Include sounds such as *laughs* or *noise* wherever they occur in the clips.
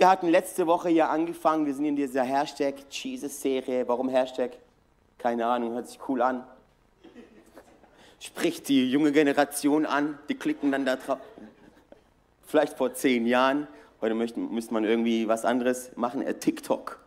Wir hatten letzte Woche hier angefangen, wir sind in dieser Hashtag Jesus-Serie. Warum Hashtag? Keine Ahnung, hört sich cool an. Spricht die junge Generation an, die klicken dann da drauf. Vielleicht vor zehn Jahren, heute müsste man irgendwie was anderes machen, äh, TikTok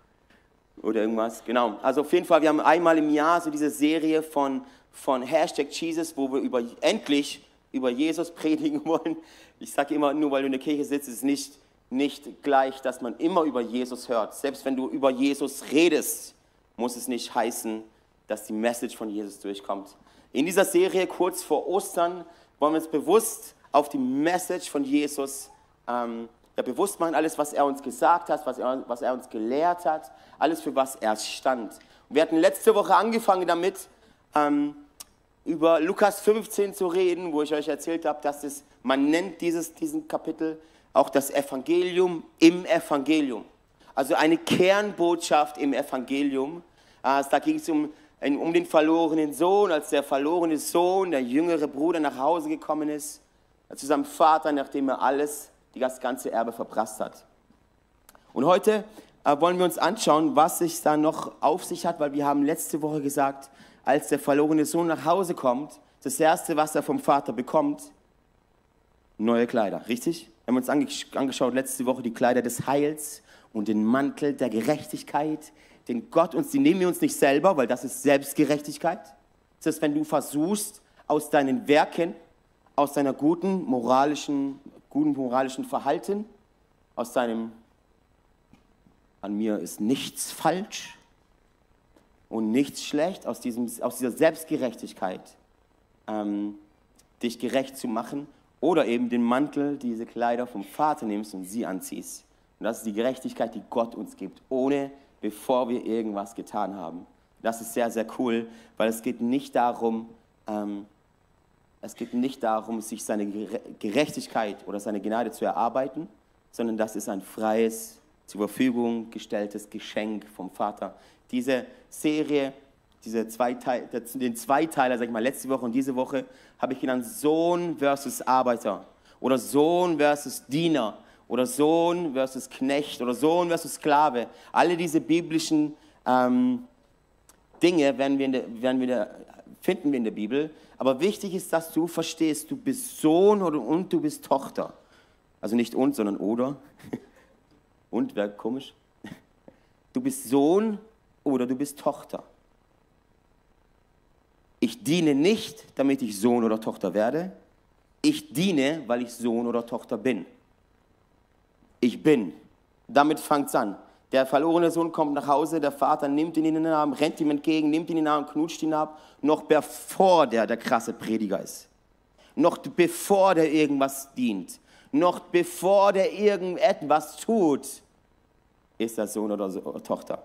oder irgendwas. Genau. Also auf jeden Fall, wir haben einmal im Jahr so diese Serie von, von Hashtag Jesus, wo wir über, endlich über Jesus *laughs* predigen wollen. Ich sage immer, nur weil du in der Kirche sitzt, ist es nicht, nicht gleich, dass man immer über Jesus hört. Selbst wenn du über Jesus redest, muss es nicht heißen, dass die Message von Jesus durchkommt. In dieser Serie kurz vor Ostern wollen wir uns bewusst auf die Message von Jesus ähm, ja, bewusst machen, alles, was er uns gesagt hat, was er, was er uns gelehrt hat, alles, für was er stand. Wir hatten letzte Woche angefangen damit, ähm, über Lukas 15 zu reden, wo ich euch erzählt habe, dass es, man nennt dieses, diesen Kapitel auch das Evangelium im Evangelium. Also eine Kernbotschaft im Evangelium. Also da ging es um, um den verlorenen Sohn, als der verlorene Sohn, der jüngere Bruder nach Hause gekommen ist, zu seinem Vater, nachdem er alles, das ganze Erbe verprasst hat. Und heute äh, wollen wir uns anschauen, was sich da noch auf sich hat, weil wir haben letzte Woche gesagt, als der verlorene Sohn nach Hause kommt, das Erste, was er vom Vater bekommt, neue Kleider, richtig? Wir haben uns angeschaut letzte Woche die Kleider des Heils und den Mantel der Gerechtigkeit, den Gott uns, die nehmen wir uns nicht selber, weil das ist Selbstgerechtigkeit. Das ist, wenn du versuchst, aus deinen Werken, aus deiner guten moralischen, guten moralischen Verhalten, aus deinem, an mir ist nichts falsch und nichts schlecht, aus, diesem, aus dieser Selbstgerechtigkeit, ähm, dich gerecht zu machen oder eben den Mantel, diese Kleider vom Vater nimmst und sie anziehst. Und das ist die Gerechtigkeit, die Gott uns gibt, ohne bevor wir irgendwas getan haben. Das ist sehr, sehr cool, weil es geht nicht darum, ähm, es geht nicht darum, sich seine Gerechtigkeit oder seine Gnade zu erarbeiten, sondern das ist ein freies, zur Verfügung gestelltes Geschenk vom Vater. Diese Serie diese zwei Teil, den Zweiteiler, sag ich mal, letzte Woche und diese Woche, habe ich genannt Sohn versus Arbeiter oder Sohn versus Diener oder Sohn versus Knecht oder Sohn versus Sklave. Alle diese biblischen ähm, Dinge werden wir, der, werden wir der, finden wir in der Bibel. Aber wichtig ist, dass du verstehst, du bist Sohn oder, und du bist Tochter. Also nicht und, sondern oder. *laughs* und, wäre komisch. *laughs* Du bist Sohn oder du bist Tochter. Ich diene nicht, damit ich Sohn oder Tochter werde. Ich diene, weil ich Sohn oder Tochter bin. Ich bin. Damit fängt es an. Der verlorene Sohn kommt nach Hause, der Vater nimmt ihn in den Arm, rennt ihm entgegen, nimmt ihn in den Arm, knutscht ihn ab, noch bevor der der krasse Prediger ist. Noch bevor der irgendwas dient. Noch bevor der irgendetwas tut, ist er Sohn oder Tochter.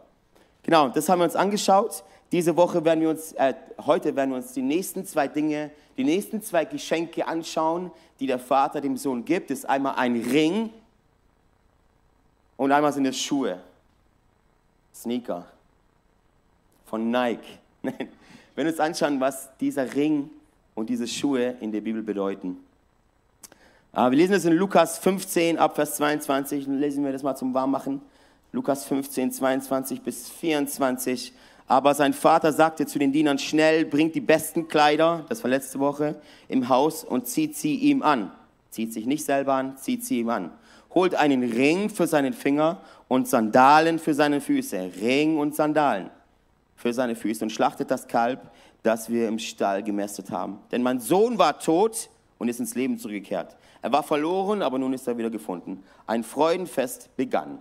Genau, das haben wir uns angeschaut. Diese Woche werden wir uns, äh, heute werden wir uns die nächsten zwei Dinge, die nächsten zwei Geschenke anschauen, die der Vater dem Sohn gibt. Das ist einmal ein Ring und einmal sind es Schuhe, Sneaker von Nike. *laughs* Wir werden uns anschauen, was dieser Ring und diese Schuhe in der Bibel bedeuten. Aber wir lesen es in Lukas 15 ab Vers 22. Lesen wir das mal zum Warmmachen. Lukas 15, 22 bis 24. Aber sein Vater sagte zu den Dienern, schnell, bringt die besten Kleider, das war letzte Woche, im Haus und zieht sie ihm an. Zieht sich nicht selber an, zieht sie ihm an. Holt einen Ring für seinen Finger und Sandalen für seine Füße. Ring und Sandalen für seine Füße und schlachtet das Kalb, das wir im Stall gemästet haben. Denn mein Sohn war tot und ist ins Leben zurückgekehrt. Er war verloren, aber nun ist er wieder gefunden. Ein Freudenfest begann.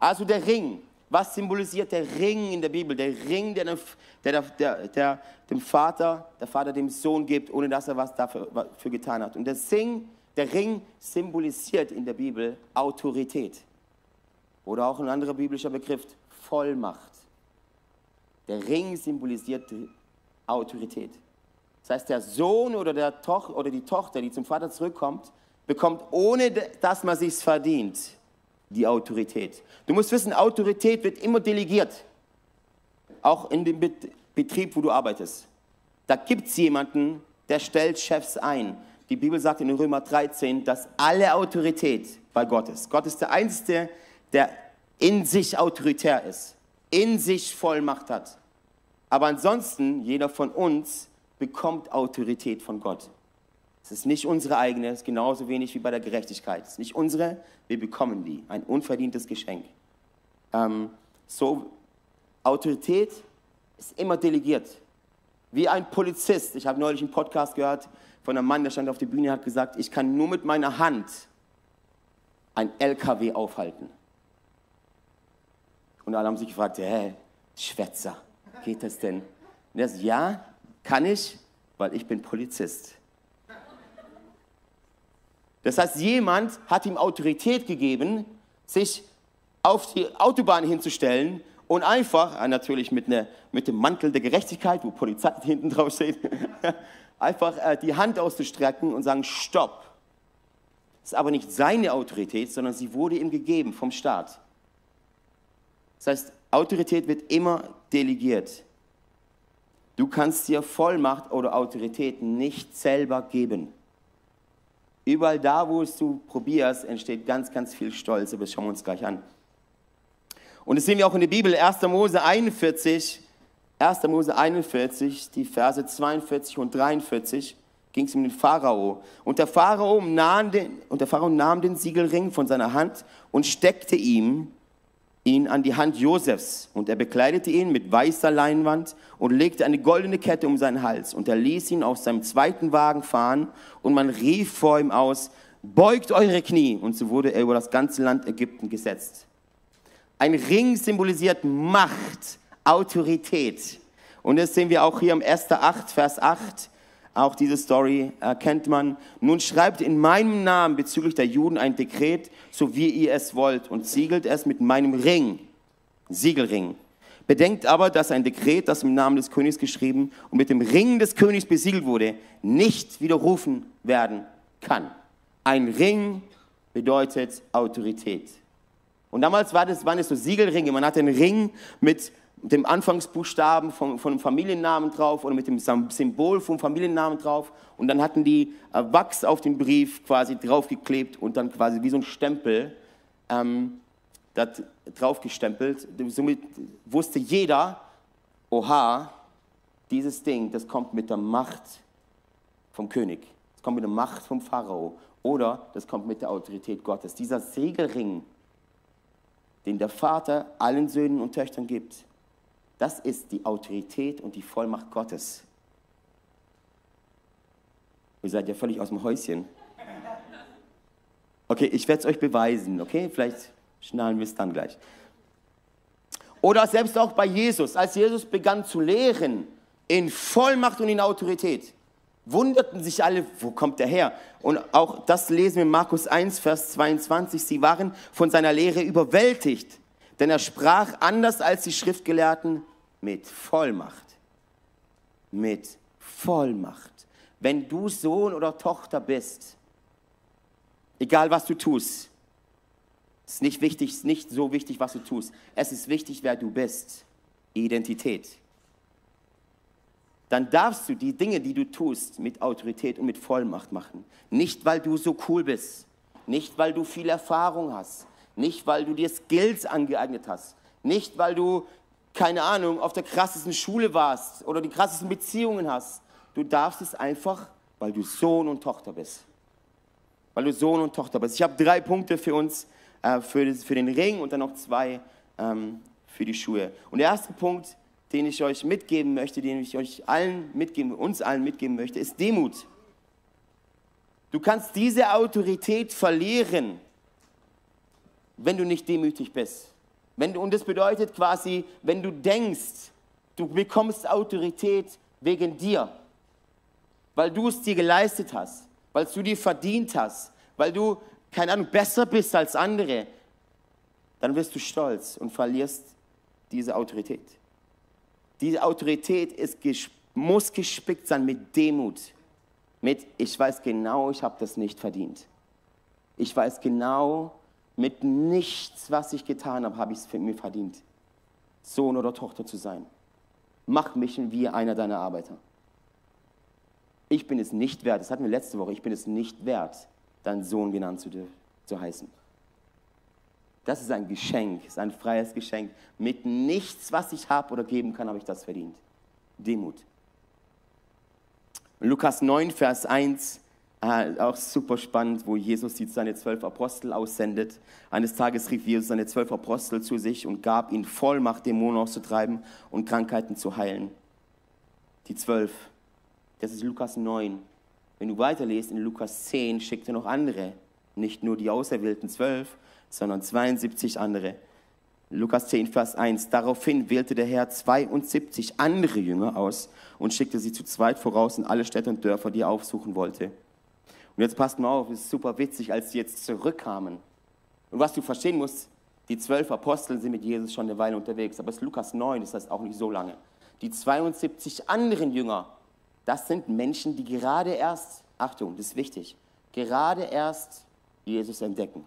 Also der Ring, was symbolisiert der Ring in der Bibel? Der Ring, der, der, der, der dem Vater, der Vater dem Sohn gibt, ohne dass er was dafür, dafür getan hat. Und der, Sing, der Ring symbolisiert in der Bibel Autorität. Oder auch ein anderer biblischer Begriff, Vollmacht. Der Ring symbolisiert Autorität. Das heißt, der Sohn oder, der Toch oder die Tochter, die zum Vater zurückkommt, bekommt, ohne dass man sich verdient, die Autorität. Du musst wissen, Autorität wird immer delegiert. Auch in dem Betrieb, wo du arbeitest. Da gibt es jemanden, der stellt Chefs ein. Die Bibel sagt in Römer 13, dass alle Autorität bei Gott ist. Gott ist der Einzige, der in sich autoritär ist, in sich Vollmacht hat. Aber ansonsten, jeder von uns bekommt Autorität von Gott. Es ist nicht unsere eigene, es ist genauso wenig wie bei der Gerechtigkeit. Es ist nicht unsere, wir bekommen die. Ein unverdientes Geschenk. Ähm, so, Autorität ist immer delegiert. Wie ein Polizist. Ich habe neulich einen Podcast gehört von einem Mann, der stand auf der Bühne und hat gesagt, ich kann nur mit meiner Hand ein LKW aufhalten. Und alle haben sich gefragt, hä, Schwätzer, geht das denn? Und er sagt, ja, kann ich, weil ich bin Polizist. Das heißt, jemand hat ihm Autorität gegeben, sich auf die Autobahn hinzustellen und einfach, äh, natürlich mit, ne, mit dem Mantel der Gerechtigkeit, wo Polizei *laughs* hinten drauf steht, *laughs* einfach äh, die Hand auszustrecken und sagen, stopp. Das ist aber nicht seine Autorität, sondern sie wurde ihm gegeben vom Staat. Das heißt, Autorität wird immer delegiert. Du kannst dir Vollmacht oder Autorität nicht selber geben. Überall da, wo es du probierst, entsteht ganz, ganz viel Stolz. Aber das schauen wir uns gleich an. Und das sehen wir auch in der Bibel, 1. Mose 41, 1. Mose 41, die Verse 42 und 43, ging es um den Pharao. Und der Pharao, nahm den, und der Pharao nahm den Siegelring von seiner Hand und steckte ihm ihn an die Hand Josefs und er bekleidete ihn mit weißer Leinwand und legte eine goldene Kette um seinen Hals und er ließ ihn auf seinem zweiten Wagen fahren und man rief vor ihm aus, beugt eure Knie und so wurde er über das ganze Land Ägypten gesetzt. Ein Ring symbolisiert Macht, Autorität und das sehen wir auch hier im 1. 8, Vers 8. Auch diese Story erkennt man. Nun schreibt in meinem Namen bezüglich der Juden ein Dekret, so wie ihr es wollt, und siegelt es mit meinem Ring, Siegelring. Bedenkt aber, dass ein Dekret, das im Namen des Königs geschrieben und mit dem Ring des Königs besiegelt wurde, nicht widerrufen werden kann. Ein Ring bedeutet Autorität. Und damals war das, waren es so Siegelringe. Man hatte einen Ring mit dem Anfangsbuchstaben von, von einem Familiennamen drauf oder mit dem Symbol vom Familiennamen drauf. Und dann hatten die äh, Wachs auf den Brief quasi draufgeklebt und dann quasi wie so ein Stempel ähm, draufgestempelt. Somit wusste jeder, oha, dieses Ding, das kommt mit der Macht vom König. Das kommt mit der Macht vom Pharao. Oder das kommt mit der Autorität Gottes. Dieser Segelring, den der Vater allen Söhnen und Töchtern gibt, das ist die Autorität und die Vollmacht Gottes. Ihr seid ja völlig aus dem Häuschen. Okay, ich werde es euch beweisen, okay? Vielleicht schnallen wir es dann gleich. Oder selbst auch bei Jesus, als Jesus begann zu lehren, in Vollmacht und in Autorität, wunderten sich alle, wo kommt der her? Und auch das lesen wir in Markus 1, Vers 22. Sie waren von seiner Lehre überwältigt denn er sprach anders als die Schriftgelehrten mit Vollmacht. Mit Vollmacht. Wenn du Sohn oder Tochter bist, egal was du tust, ist nicht wichtig, ist nicht so wichtig, was du tust. Es ist wichtig, wer du bist. Identität. Dann darfst du die Dinge, die du tust, mit Autorität und mit Vollmacht machen. Nicht, weil du so cool bist. Nicht, weil du viel Erfahrung hast nicht, weil du dir Skills angeeignet hast. Nicht, weil du, keine Ahnung, auf der krassesten Schule warst oder die krassesten Beziehungen hast. Du darfst es einfach, weil du Sohn und Tochter bist. Weil du Sohn und Tochter bist. Ich habe drei Punkte für uns, äh, für, das, für, den Ring und dann noch zwei ähm, für die Schuhe. Und der erste Punkt, den ich euch mitgeben möchte, den ich euch allen mitgeben, uns allen mitgeben möchte, ist Demut. Du kannst diese Autorität verlieren, wenn du nicht demütig bist. Wenn du, und das bedeutet quasi, wenn du denkst, du bekommst Autorität wegen dir, weil du es dir geleistet hast, weil du dir verdient hast, weil du, keine Ahnung, besser bist als andere, dann wirst du stolz und verlierst diese Autorität. Diese Autorität ist, muss gespickt sein mit Demut, mit, ich weiß genau, ich habe das nicht verdient. Ich weiß genau, mit nichts, was ich getan habe, habe ich es mir verdient, Sohn oder Tochter zu sein. Mach mich wie einer deiner Arbeiter. Ich bin es nicht wert, das hatten wir letzte Woche, ich bin es nicht wert, dein Sohn genannt zu, zu heißen. Das ist ein Geschenk, ist ein freies Geschenk. Mit nichts, was ich habe oder geben kann, habe ich das verdient. Demut. Lukas 9, Vers 1, äh, auch super spannend, wo Jesus seine zwölf Apostel aussendet. Eines Tages rief Jesus seine zwölf Apostel zu sich und gab ihnen Vollmacht, Dämonen auszutreiben und Krankheiten zu heilen. Die zwölf. Das ist Lukas 9. Wenn du weiterliest, in Lukas 10 schickt er noch andere. Nicht nur die auserwählten zwölf, sondern 72 andere. Lukas 10, Vers 1. Daraufhin wählte der Herr 72 andere Jünger aus und schickte sie zu zweit voraus in alle Städte und Dörfer, die er aufsuchen wollte. Und jetzt passt mal auf, es ist super witzig, als sie jetzt zurückkamen. Und was du verstehen musst, die zwölf Apostel sind mit Jesus schon eine Weile unterwegs, aber es ist Lukas 9, das heißt auch nicht so lange. Die 72 anderen Jünger, das sind Menschen, die gerade erst, Achtung, das ist wichtig, gerade erst Jesus entdecken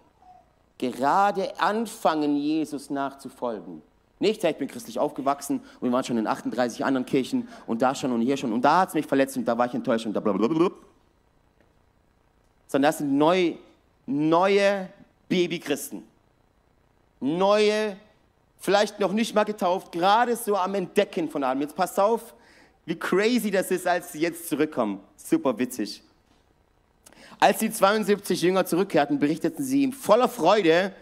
gerade anfangen, Jesus nachzufolgen. Nicht, ich bin christlich aufgewachsen und wir waren schon in 38 anderen Kirchen und da schon und hier schon und da hat es mich verletzt und da war ich enttäuscht und da blablabla. Sondern das sind neu, neue Babychristen. Neue, vielleicht noch nicht mal getauft, gerade so am Entdecken von allem. Jetzt pass auf, wie crazy das ist, als sie jetzt zurückkommen. Super witzig. Als die 72 Jünger zurückkehrten, berichteten sie ihm voller Freude,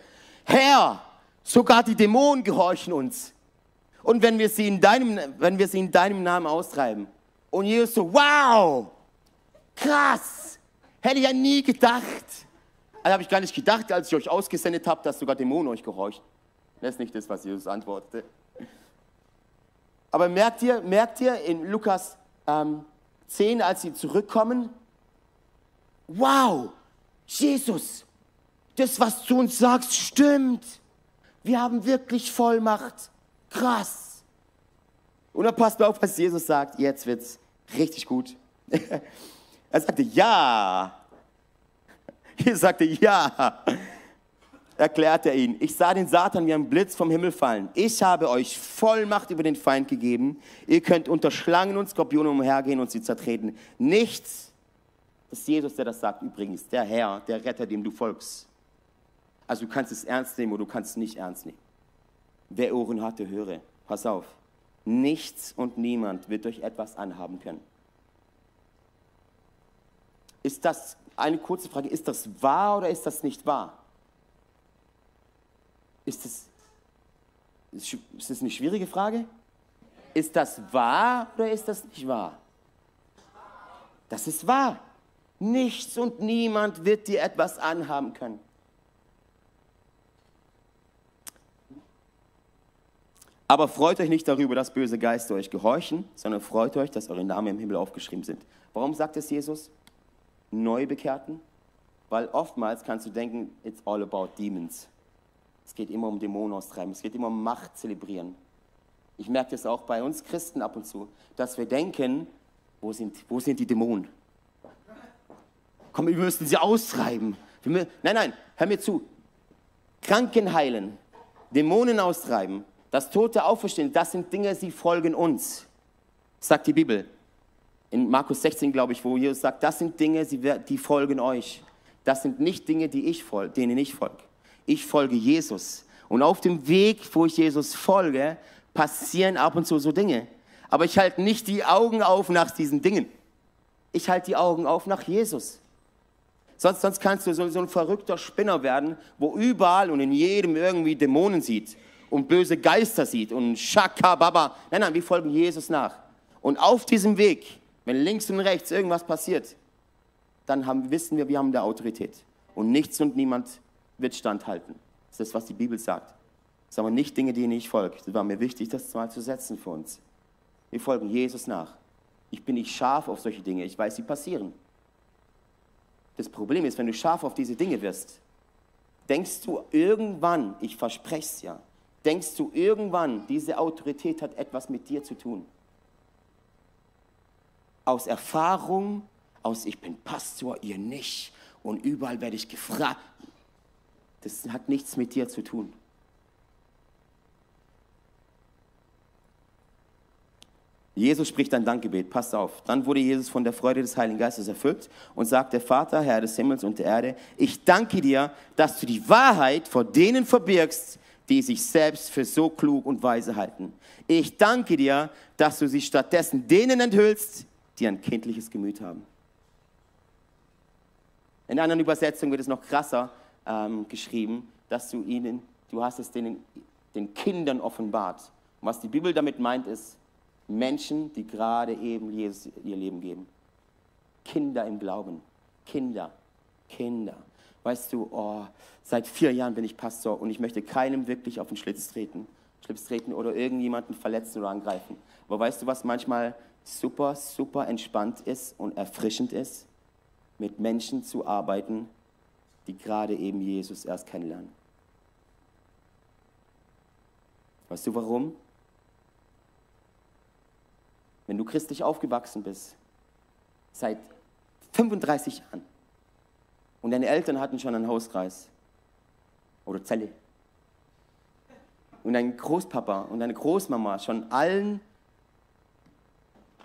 Herr, sogar die Dämonen gehorchen uns. Und wenn wir sie in deinem, wenn wir sie in deinem Namen austreiben. Und Jesus so, wow, krass, hätte ich ja nie gedacht. Also habe ich gar nicht gedacht, als ich euch ausgesendet habe, dass sogar Dämonen euch gehorchen. Das ist nicht das, was Jesus antwortete. Aber merkt ihr, merkt ihr in Lukas ähm, 10, als sie zurückkommen, wow, Jesus, das, was du uns sagst, stimmt. Wir haben wirklich Vollmacht. Krass. Und dann passt mal auf, was Jesus sagt. Jetzt wird's richtig gut. *laughs* er sagte, ja. Jesus *laughs* sagte, ja. Erklärte er ihn. Ich sah den Satan wie ein Blitz vom Himmel fallen. Ich habe euch Vollmacht über den Feind gegeben. Ihr könnt unter Schlangen und Skorpionen umhergehen und sie zertreten. Nichts das ist Jesus, der das sagt übrigens, der Herr, der Retter, dem du folgst. Also du kannst es ernst nehmen oder du kannst es nicht ernst nehmen. Wer Ohren hatte, höre. Pass auf. Nichts und niemand wird euch etwas anhaben können. Ist das, eine kurze Frage, ist das wahr oder ist das nicht wahr? Ist das, ist das eine schwierige Frage? Ist das wahr oder ist das nicht wahr? Das ist wahr. Nichts und niemand wird dir etwas anhaben können. Aber freut euch nicht darüber, dass böse Geister euch gehorchen, sondern freut euch, dass eure Namen im Himmel aufgeschrieben sind. Warum sagt es Jesus? Neubekehrten? Weil oftmals kannst du denken, it's all about demons. Es geht immer um Dämonen austreiben, es geht immer um Macht zelebrieren. Ich merke das auch bei uns Christen ab und zu, dass wir denken, wo sind, wo sind die Dämonen? komm, wir müssen sie austreiben. nein, nein, hör mir zu. Kranken heilen, Dämonen austreiben, das Tote auferstehen, das sind Dinge, sie folgen uns, sagt die Bibel. In Markus 16, glaube ich, wo Jesus sagt, das sind Dinge, die folgen euch. Das sind nicht Dinge, die ich folge, denen ich folge. Ich folge Jesus. Und auf dem Weg, wo ich Jesus folge, passieren ab und zu so Dinge. Aber ich halte nicht die Augen auf nach diesen Dingen. Ich halte die Augen auf nach Jesus. Sonst, sonst kannst du so, so ein verrückter Spinner werden, wo überall und in jedem irgendwie Dämonen sieht und böse Geister sieht und Shaka Nein, nein, wir folgen Jesus nach. Und auf diesem Weg, wenn links und rechts irgendwas passiert, dann haben, wissen wir, wir haben der Autorität. Und nichts und niemand wird standhalten. Das ist das, was die Bibel sagt. Das sind aber nicht Dinge, denen ich folge. Das war mir wichtig, das mal zu setzen für uns. Wir folgen Jesus nach. Ich bin nicht scharf auf solche Dinge. Ich weiß, sie passieren. Das Problem ist, wenn du scharf auf diese Dinge wirst, denkst du irgendwann, ich verspreche es ja, denkst du irgendwann, diese Autorität hat etwas mit dir zu tun. Aus Erfahrung, aus ich bin Pastor, ihr nicht und überall werde ich gefragt. Das hat nichts mit dir zu tun. Jesus spricht ein Dankgebet, passt auf. Dann wurde Jesus von der Freude des Heiligen Geistes erfüllt und sagte, Vater, Herr des Himmels und der Erde, ich danke dir, dass du die Wahrheit vor denen verbirgst, die sich selbst für so klug und weise halten. Ich danke dir, dass du sie stattdessen denen enthüllst, die ein kindliches Gemüt haben. In anderen Übersetzungen wird es noch krasser ähm, geschrieben, dass du ihnen, du hast es denen, den Kindern offenbart. Und was die Bibel damit meint, ist, Menschen, die gerade eben Jesus ihr Leben geben. Kinder im Glauben. Kinder. Kinder. Weißt du, oh, seit vier Jahren bin ich Pastor und ich möchte keinem wirklich auf den Schlitz treten, Schlips treten oder irgendjemanden verletzen oder angreifen. Aber weißt du, was manchmal super, super entspannt ist und erfrischend ist? Mit Menschen zu arbeiten, die gerade eben Jesus erst kennenlernen. Weißt du warum? wenn du christlich aufgewachsen bist, seit 35 Jahren, und deine Eltern hatten schon einen Hauskreis oder Zelle, und dein Großpapa und deine Großmama schon allen,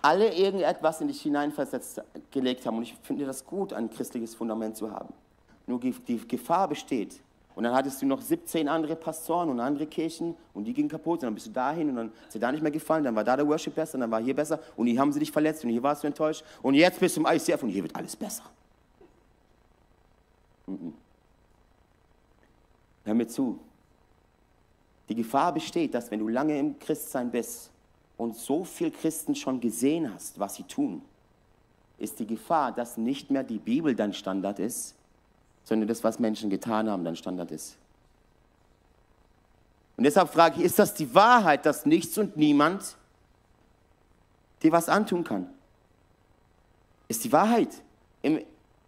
alle irgendetwas in dich hineinversetzt gelegt haben. Und ich finde das gut, ein christliches Fundament zu haben. Nur die Gefahr besteht, und dann hattest du noch 17 andere Pastoren und andere Kirchen und die gingen kaputt. Und dann bist du dahin und dann ist dir da nicht mehr gefallen. Dann war da der Worship besser, und dann war hier besser. Und hier haben sie dich verletzt und hier warst du enttäuscht. Und jetzt bist du im ICF und hier wird alles besser. Hör mir zu. Die Gefahr besteht, dass wenn du lange im Christsein bist und so viel Christen schon gesehen hast, was sie tun, ist die Gefahr, dass nicht mehr die Bibel dein Standard ist, sondern das, was Menschen getan haben, dann Standard ist. Und deshalb frage ich, ist das die Wahrheit, dass nichts und niemand dir was antun kann? Ist die Wahrheit im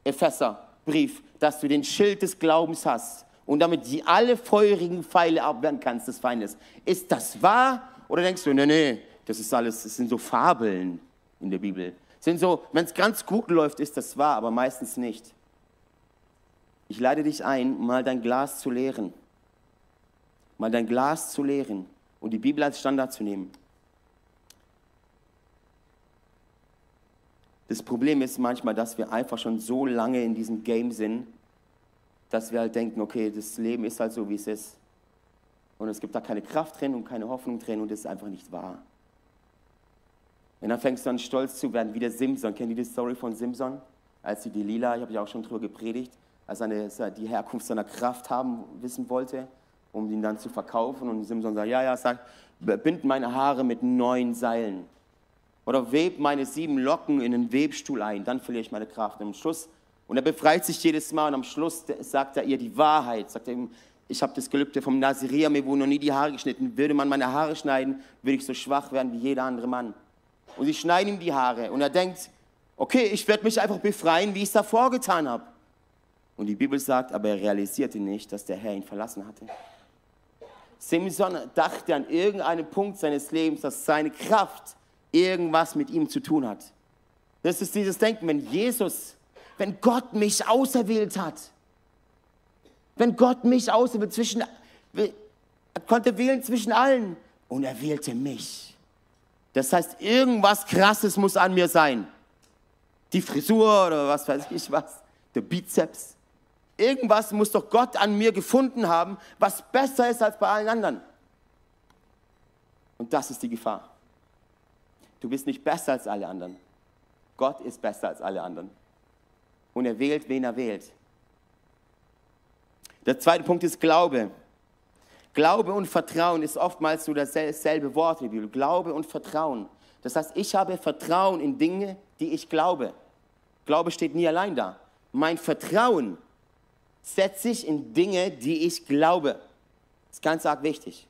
Epheserbrief, dass du den Schild des Glaubens hast und damit die alle feurigen Pfeile abwehren kannst des Feindes. Ist das wahr oder denkst du, nee, nee, das ist alles, das sind so Fabeln in der Bibel. Sind so, wenn es ganz gut läuft, ist das wahr, aber meistens nicht. Ich lade dich ein, mal dein Glas zu leeren. Mal dein Glas zu leeren und die Bibel als Standard zu nehmen. Das Problem ist manchmal, dass wir einfach schon so lange in diesem Game sind, dass wir halt denken, okay, das Leben ist halt so, wie es ist. Und es gibt da keine Kraft drin und keine Hoffnung drin und das ist einfach nicht wahr. Und dann fängst du an, stolz zu werden, wie der Simpson. Kennt ihr die Story von Simpson? Als die Lila, ich habe ja auch schon drüber gepredigt, als er die Herkunft seiner Kraft haben wissen wollte, um ihn dann zu verkaufen. Und Simson sagt, ja, ja, sagt, bind meine Haare mit neun Seilen. Oder web meine sieben Locken in einen Webstuhl ein, dann verliere ich meine Kraft. Und am Schluss, und er befreit sich jedes Mal und am Schluss sagt er ihr die Wahrheit, sagt er ihm, ich habe das Gelübde vom Nazirea, mir wurden noch nie die Haare geschnitten. Würde man meine Haare schneiden, würde ich so schwach werden wie jeder andere Mann. Und sie schneiden ihm die Haare und er denkt, okay, ich werde mich einfach befreien, wie ich es davor getan habe. Und die Bibel sagt, aber er realisierte nicht, dass der Herr ihn verlassen hatte. Simson dachte an irgendeinen Punkt seines Lebens, dass seine Kraft irgendwas mit ihm zu tun hat. Das ist dieses Denken, wenn Jesus, wenn Gott mich auserwählt hat, wenn Gott mich auserwählt, zwischen, er konnte wählen zwischen allen und er wählte mich. Das heißt, irgendwas Krasses muss an mir sein. Die Frisur oder was weiß ich was, der Bizeps. Irgendwas muss doch Gott an mir gefunden haben, was besser ist als bei allen anderen. Und das ist die Gefahr. Du bist nicht besser als alle anderen. Gott ist besser als alle anderen. Und er wählt, wen er wählt. Der zweite Punkt ist Glaube. Glaube und Vertrauen ist oftmals so dasselbe Wort in der Bibel. Glaube und Vertrauen. Das heißt, ich habe Vertrauen in Dinge, die ich glaube. Glaube steht nie allein da. Mein Vertrauen setze ich in Dinge, die ich glaube. Das ist ganz arg wichtig.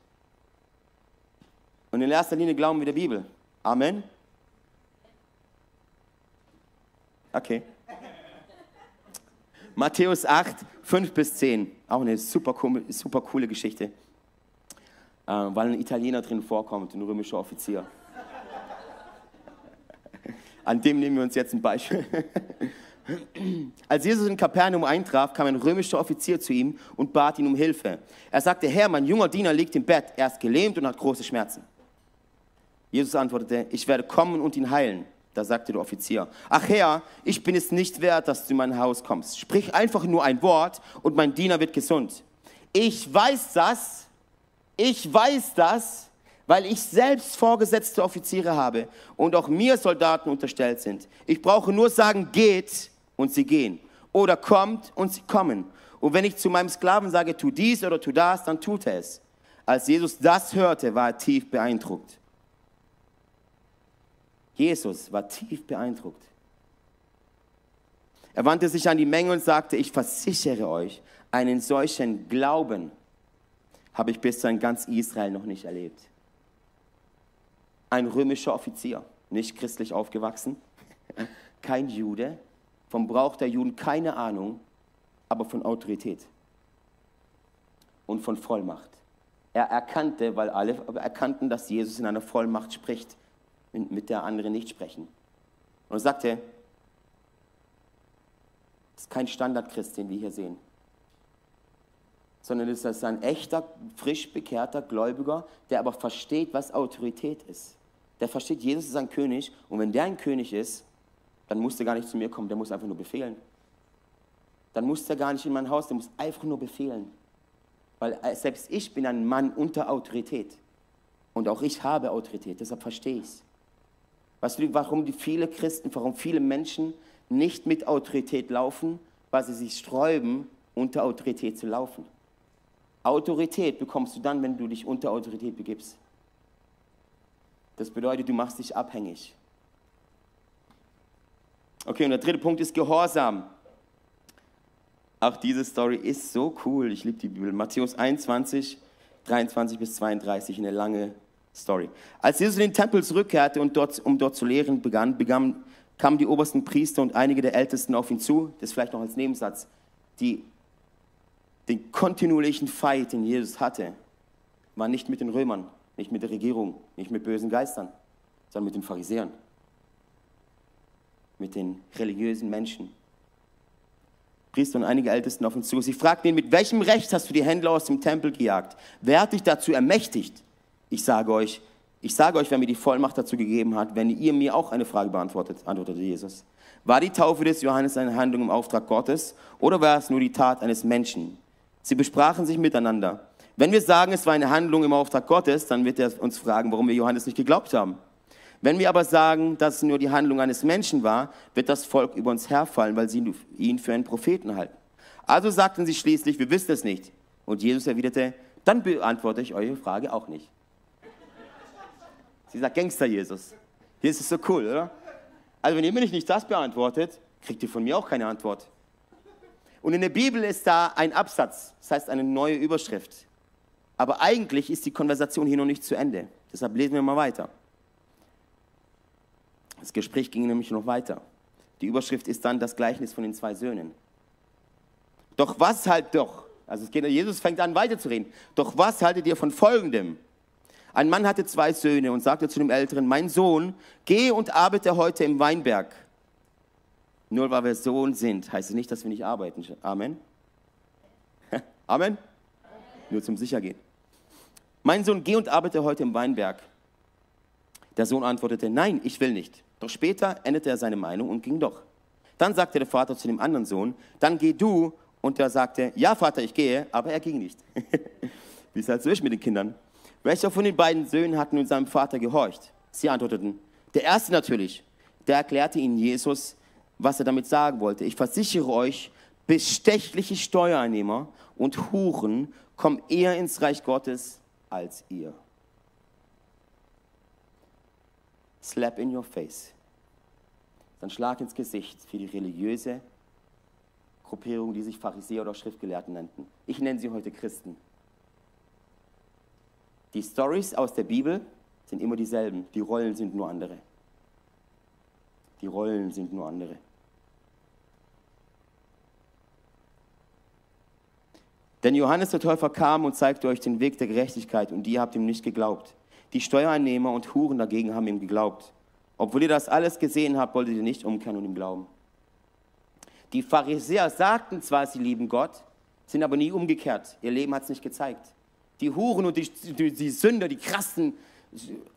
Und in erster Linie glauben wir der Bibel. Amen. Okay. Matthäus 8, 5 bis 10. Auch eine super, super coole Geschichte. Äh, weil ein Italiener drin vorkommt, ein römischer Offizier. An dem nehmen wir uns jetzt ein Beispiel. Als Jesus in Kapernaum eintraf, kam ein römischer Offizier zu ihm und bat ihn um Hilfe. Er sagte, Herr, mein junger Diener liegt im Bett, er ist gelähmt und hat große Schmerzen. Jesus antwortete, ich werde kommen und ihn heilen. Da sagte der Offizier, ach Herr, ich bin es nicht wert, dass du in mein Haus kommst. Sprich einfach nur ein Wort und mein Diener wird gesund. Ich weiß das, ich weiß das, weil ich selbst vorgesetzte Offiziere habe und auch mir Soldaten unterstellt sind. Ich brauche nur sagen, geht und sie gehen. Oder kommt und sie kommen. Und wenn ich zu meinem Sklaven sage, tu dies oder tu das, dann tut er es. Als Jesus das hörte, war er tief beeindruckt. Jesus war tief beeindruckt. Er wandte sich an die Menge und sagte, ich versichere euch, einen solchen Glauben habe ich bisher in ganz Israel noch nicht erlebt. Ein römischer Offizier, nicht christlich aufgewachsen, *laughs* kein Jude, vom Brauch der Juden keine Ahnung, aber von Autorität und von Vollmacht. Er erkannte, weil alle erkannten, dass Jesus in einer Vollmacht spricht, mit der andere nicht sprechen. Und er sagte, das ist kein Standardchrist, den wir hier sehen, sondern ist ein echter, frisch bekehrter Gläubiger, der aber versteht, was Autorität ist. Der versteht, Jesus ist ein König und wenn der ein König ist, dann muss der gar nicht zu mir kommen, der muss einfach nur befehlen. Dann muss der gar nicht in mein Haus, der muss einfach nur befehlen. Weil äh, selbst ich bin ein Mann unter Autorität. Und auch ich habe Autorität, deshalb verstehe ich es. Weißt du, warum die viele Christen, warum viele Menschen nicht mit Autorität laufen? Weil sie sich sträuben, unter Autorität zu laufen. Autorität bekommst du dann, wenn du dich unter Autorität begibst. Das bedeutet, du machst dich abhängig. Okay, und der dritte Punkt ist Gehorsam. Auch diese Story ist so cool. Ich liebe die Bibel. Matthäus 21, 23 bis 32, eine lange Story. Als Jesus in den Tempel zurückkehrte und dort, um dort zu lehren begann, begann, kamen die obersten Priester und einige der Ältesten auf ihn zu. Das vielleicht noch als Nebensatz. Die, den kontinuierlichen Fight, den Jesus hatte, war nicht mit den Römern, nicht mit der Regierung, nicht mit bösen Geistern, sondern mit den Pharisäern, mit den religiösen Menschen. Priester und einige Ältesten auf ihn zu. Sie fragten ihn, mit welchem Recht hast du die Händler aus dem Tempel gejagt? Wer hat dich dazu ermächtigt? Ich sage euch, ich sage euch, wer mir die Vollmacht dazu gegeben hat, wenn ihr mir auch eine Frage beantwortet, antwortete Jesus. War die Taufe des Johannes eine Handlung im Auftrag Gottes oder war es nur die Tat eines Menschen? Sie besprachen sich miteinander. Wenn wir sagen, es war eine Handlung im Auftrag Gottes, dann wird er uns fragen, warum wir Johannes nicht geglaubt haben. Wenn wir aber sagen, dass es nur die Handlung eines Menschen war, wird das Volk über uns herfallen, weil sie ihn für einen Propheten halten. Also sagten sie schließlich, wir wissen es nicht. Und Jesus erwiderte, dann beantworte ich eure Frage auch nicht. Sie sagt Gangster Jesus. Jesus ist so cool, oder? Also wenn ihr mir nicht das beantwortet, kriegt ihr von mir auch keine Antwort. Und in der Bibel ist da ein Absatz, das heißt eine neue Überschrift. Aber eigentlich ist die Konversation hier noch nicht zu Ende. Deshalb lesen wir mal weiter. Das Gespräch ging nämlich noch weiter. Die Überschrift ist dann das Gleichnis von den zwei Söhnen. Doch was halt doch, also geht, Jesus fängt an weiterzureden. Doch was haltet ihr von folgendem? Ein Mann hatte zwei Söhne und sagte zu dem Älteren, mein Sohn, geh und arbeite heute im Weinberg. Nur weil wir Sohn sind, heißt es nicht, dass wir nicht arbeiten. Amen. *laughs* Amen. Nur zum Sichergehen. Mein Sohn, geh und arbeite heute im Weinberg. Der Sohn antwortete, nein, ich will nicht. Doch später änderte er seine Meinung und ging doch. Dann sagte der Vater zu dem anderen Sohn, dann geh du. Und er sagte, ja Vater, ich gehe, aber er ging nicht. *laughs* Wie es halt so ist mit den Kindern. Welcher von den beiden Söhnen hat nun seinem Vater gehorcht? Sie antworteten, der erste natürlich. Der erklärte ihnen Jesus, was er damit sagen wollte. Ich versichere euch, bestechliche Steuereinnehmer und Huren kommen eher ins Reich Gottes als ihr. Slap in your face. Dann Schlag ins Gesicht für die religiöse Gruppierung, die sich Pharisäer oder Schriftgelehrten nannten. Ich nenne sie heute Christen. Die Stories aus der Bibel sind immer dieselben. Die Rollen sind nur andere. Die Rollen sind nur andere. Denn Johannes der Täufer kam und zeigte euch den Weg der Gerechtigkeit und ihr habt ihm nicht geglaubt. Die Steuereinnehmer und Huren dagegen haben ihm geglaubt. Obwohl ihr das alles gesehen habt, wolltet ihr nicht umkehren und ihm glauben. Die Pharisäer sagten zwar, sie lieben Gott, sind aber nie umgekehrt. Ihr Leben hat es nicht gezeigt. Die Huren und die, die, die Sünder, die krassen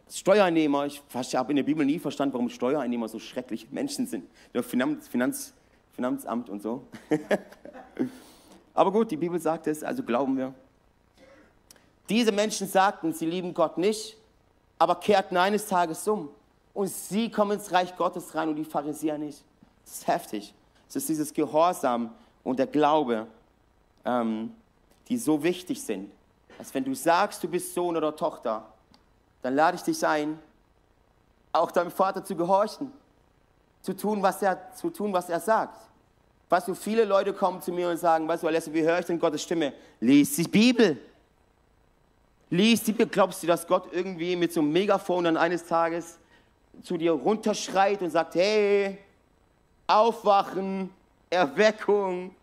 Steuernehmer, ich habe in der Bibel nie verstanden, warum Steuereinnehmer so schreckliche Menschen sind. Der Finanz, Finanz, Finanzamt und so. *laughs* Aber gut, die Bibel sagt es, also glauben wir. Diese Menschen sagten, sie lieben Gott nicht, aber kehrten eines Tages um. Und sie kommen ins Reich Gottes rein und die Pharisäer nicht. Das ist heftig. Es ist dieses Gehorsam und der Glaube, ähm, die so wichtig sind. Dass wenn du sagst, du bist Sohn oder Tochter, dann lade ich dich ein, auch deinem Vater zu gehorchen, zu tun, was er, zu tun, was er sagt. Weißt du, viele Leute kommen zu mir und sagen, weißt du, Alessa, wie höre ich denn Gottes Stimme? Lies die Bibel. Lies die Bibel. Glaubst du, dass Gott irgendwie mit so einem Megafon dann eines Tages zu dir runterschreit und sagt, hey, aufwachen, Erweckung.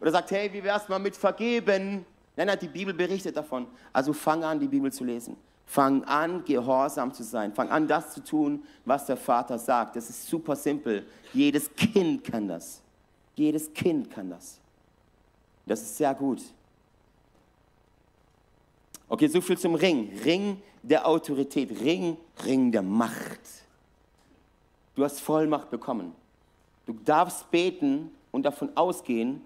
Oder sagt, hey, wie wär's mal mit vergeben? Nein, nein, die Bibel berichtet davon. Also fang an, die Bibel zu lesen. Fang an, gehorsam zu sein. Fang an, das zu tun, was der Vater sagt. Das ist super simpel. Jedes Kind kann das. Jedes Kind kann das. Das ist sehr gut. Okay, so viel zum Ring. Ring der Autorität, Ring, Ring der Macht. Du hast Vollmacht bekommen. Du darfst beten und davon ausgehen,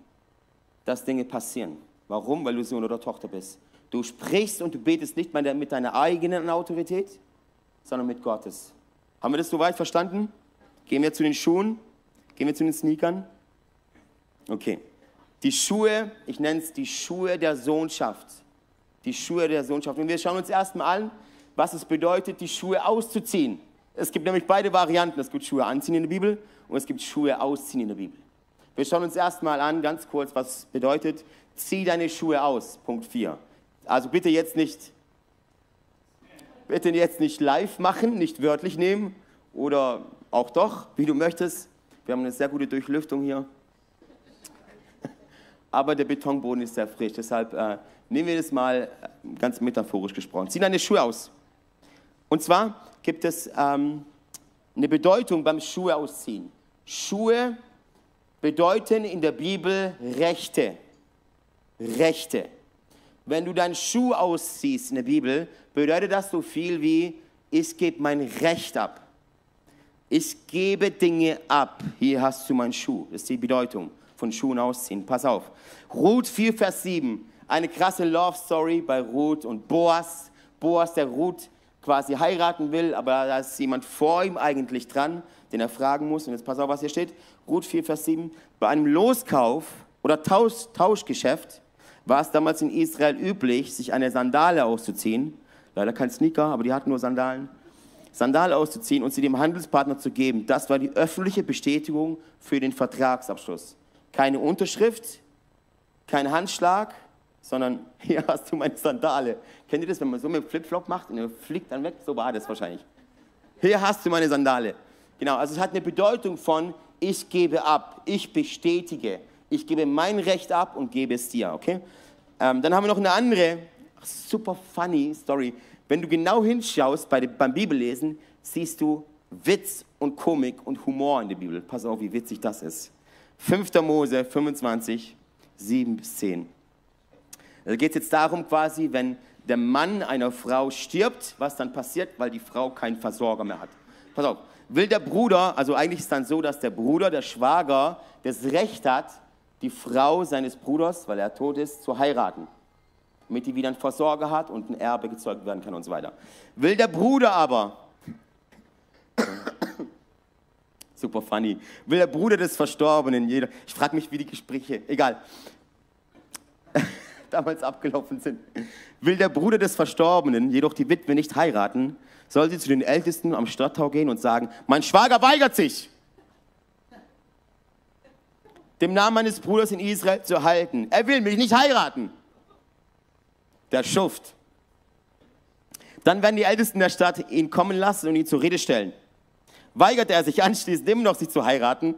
dass Dinge passieren. Warum? Weil du Sohn oder Tochter bist. Du sprichst und du betest nicht mit deiner eigenen Autorität, sondern mit Gottes. Haben wir das soweit verstanden? Gehen wir zu den Schuhen? Gehen wir zu den Sneakern? Okay. Die Schuhe, ich nenne es die Schuhe der Sohnschaft. Die Schuhe der Sohnschaft. Und wir schauen uns erstmal an, was es bedeutet, die Schuhe auszuziehen. Es gibt nämlich beide Varianten. Es gibt Schuhe anziehen in der Bibel und es gibt Schuhe ausziehen in der Bibel. Wir schauen uns erstmal an, ganz kurz, was es bedeutet. Zieh deine Schuhe aus. Punkt 4. Also bitte jetzt nicht, bitte jetzt nicht live machen, nicht wörtlich nehmen oder auch doch, wie du möchtest. Wir haben eine sehr gute Durchlüftung hier. Aber der Betonboden ist sehr frisch, deshalb äh, nehmen wir das mal äh, ganz metaphorisch gesprochen. Zieh deine Schuhe aus. Und zwar gibt es ähm, eine Bedeutung beim Schuhe ausziehen. Schuhe bedeuten in der Bibel Rechte. Rechte. Wenn du deinen Schuh ausziehst in der Bibel, bedeutet das so viel wie, ich gebe mein Recht ab. Ich gebe Dinge ab. Hier hast du meinen Schuh. Das ist die Bedeutung von Schuhen ausziehen. Pass auf. Ruth 4, Vers 7. Eine krasse Love Story bei Ruth und Boas. Boas, der Ruth quasi heiraten will, aber da ist jemand vor ihm eigentlich dran, den er fragen muss. Und jetzt pass auf, was hier steht. Ruth 4, Vers 7. Bei einem Loskauf oder Tausch, Tauschgeschäft war es damals in Israel üblich, sich eine Sandale auszuziehen. Leider kein Sneaker, aber die hatten nur Sandalen. Sandale auszuziehen und sie dem Handelspartner zu geben. Das war die öffentliche Bestätigung für den Vertragsabschluss. Keine Unterschrift, kein Handschlag, sondern *laughs* hier hast du meine Sandale. Kennt ihr das, wenn man so mit Flipflop macht und er fliegt dann weg? So war das wahrscheinlich. Hier hast du meine Sandale. Genau, also es hat eine Bedeutung von, ich gebe ab, ich bestätige, ich gebe mein Recht ab und gebe es dir, okay? Ähm, dann haben wir noch eine andere, super funny Story. Wenn du genau hinschaust bei, beim Bibellesen, siehst du Witz und Komik und Humor in der Bibel. Pass auf, wie witzig das ist. 5. Mose 25, 7 bis 10. Da geht es jetzt darum quasi, wenn der Mann einer Frau stirbt, was dann passiert, weil die Frau keinen Versorger mehr hat. Pass auf, will der Bruder, also eigentlich ist es dann so, dass der Bruder, der Schwager, das Recht hat, die Frau seines Bruders, weil er tot ist, zu heiraten. Damit die wieder einen Versorger hat und ein Erbe gezeugt werden kann und so weiter. Will der Bruder aber, super funny, will der Bruder des Verstorbenen, jeder, ich frage mich, wie die Gespräche, egal, *laughs* damals abgelaufen sind. Will der Bruder des Verstorbenen jedoch die Witwe nicht heiraten, soll sie zu den Ältesten am Stadttau gehen und sagen, mein Schwager weigert sich, dem Namen meines Bruders in Israel zu halten. Er will mich nicht heiraten. Der Schuft. Dann werden die Ältesten der Stadt ihn kommen lassen und ihn zur Rede stellen. Weigert er sich anschließend immer noch, sich zu heiraten,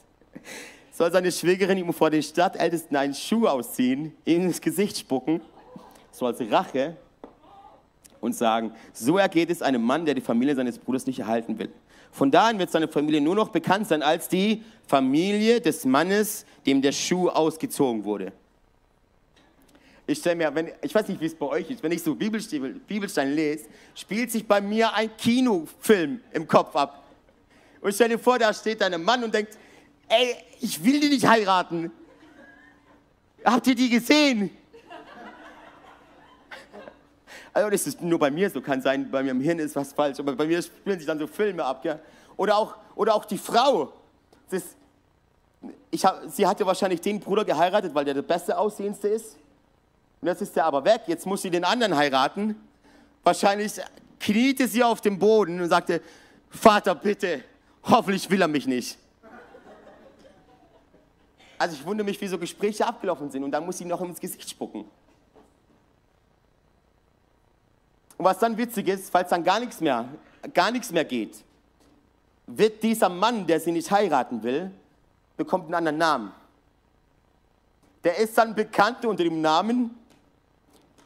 *laughs* soll seine Schwägerin ihm vor den Stadtältesten einen Schuh ausziehen, ihm ins Gesicht spucken, so als Rache und sagen, so ergeht es einem Mann, der die Familie seines Bruders nicht erhalten will. Von da an wird seine Familie nur noch bekannt sein als die Familie des Mannes, dem der Schuh ausgezogen wurde. Ich stelle mir, wenn, ich weiß nicht, wie es bei euch ist, wenn ich so Bibelstein lese, spielt sich bei mir ein Kinofilm im Kopf ab. Und stell dir vor, da steht ein Mann und denkt, ey, ich will die nicht heiraten. Habt ihr die gesehen? Also das ist nur bei mir so, kann sein, bei mir im Hirn ist was falsch, aber bei mir spielen sich dann so Filme ab. Gell? Oder, auch, oder auch die Frau. Das, ich hab, sie hat ja wahrscheinlich den Bruder geheiratet, weil der der beste Aussehendste ist. Und jetzt ist er aber weg, jetzt muss sie den anderen heiraten. Wahrscheinlich kniete sie auf dem Boden und sagte, Vater, bitte, hoffentlich will er mich nicht. Also ich wundere mich, wie so Gespräche abgelaufen sind und dann muss sie noch ins Gesicht spucken. Und was dann witzig ist, falls dann gar nichts mehr, gar nichts mehr geht, wird dieser Mann, der sie nicht heiraten will, bekommt einen anderen Namen. Der ist dann bekannt unter dem Namen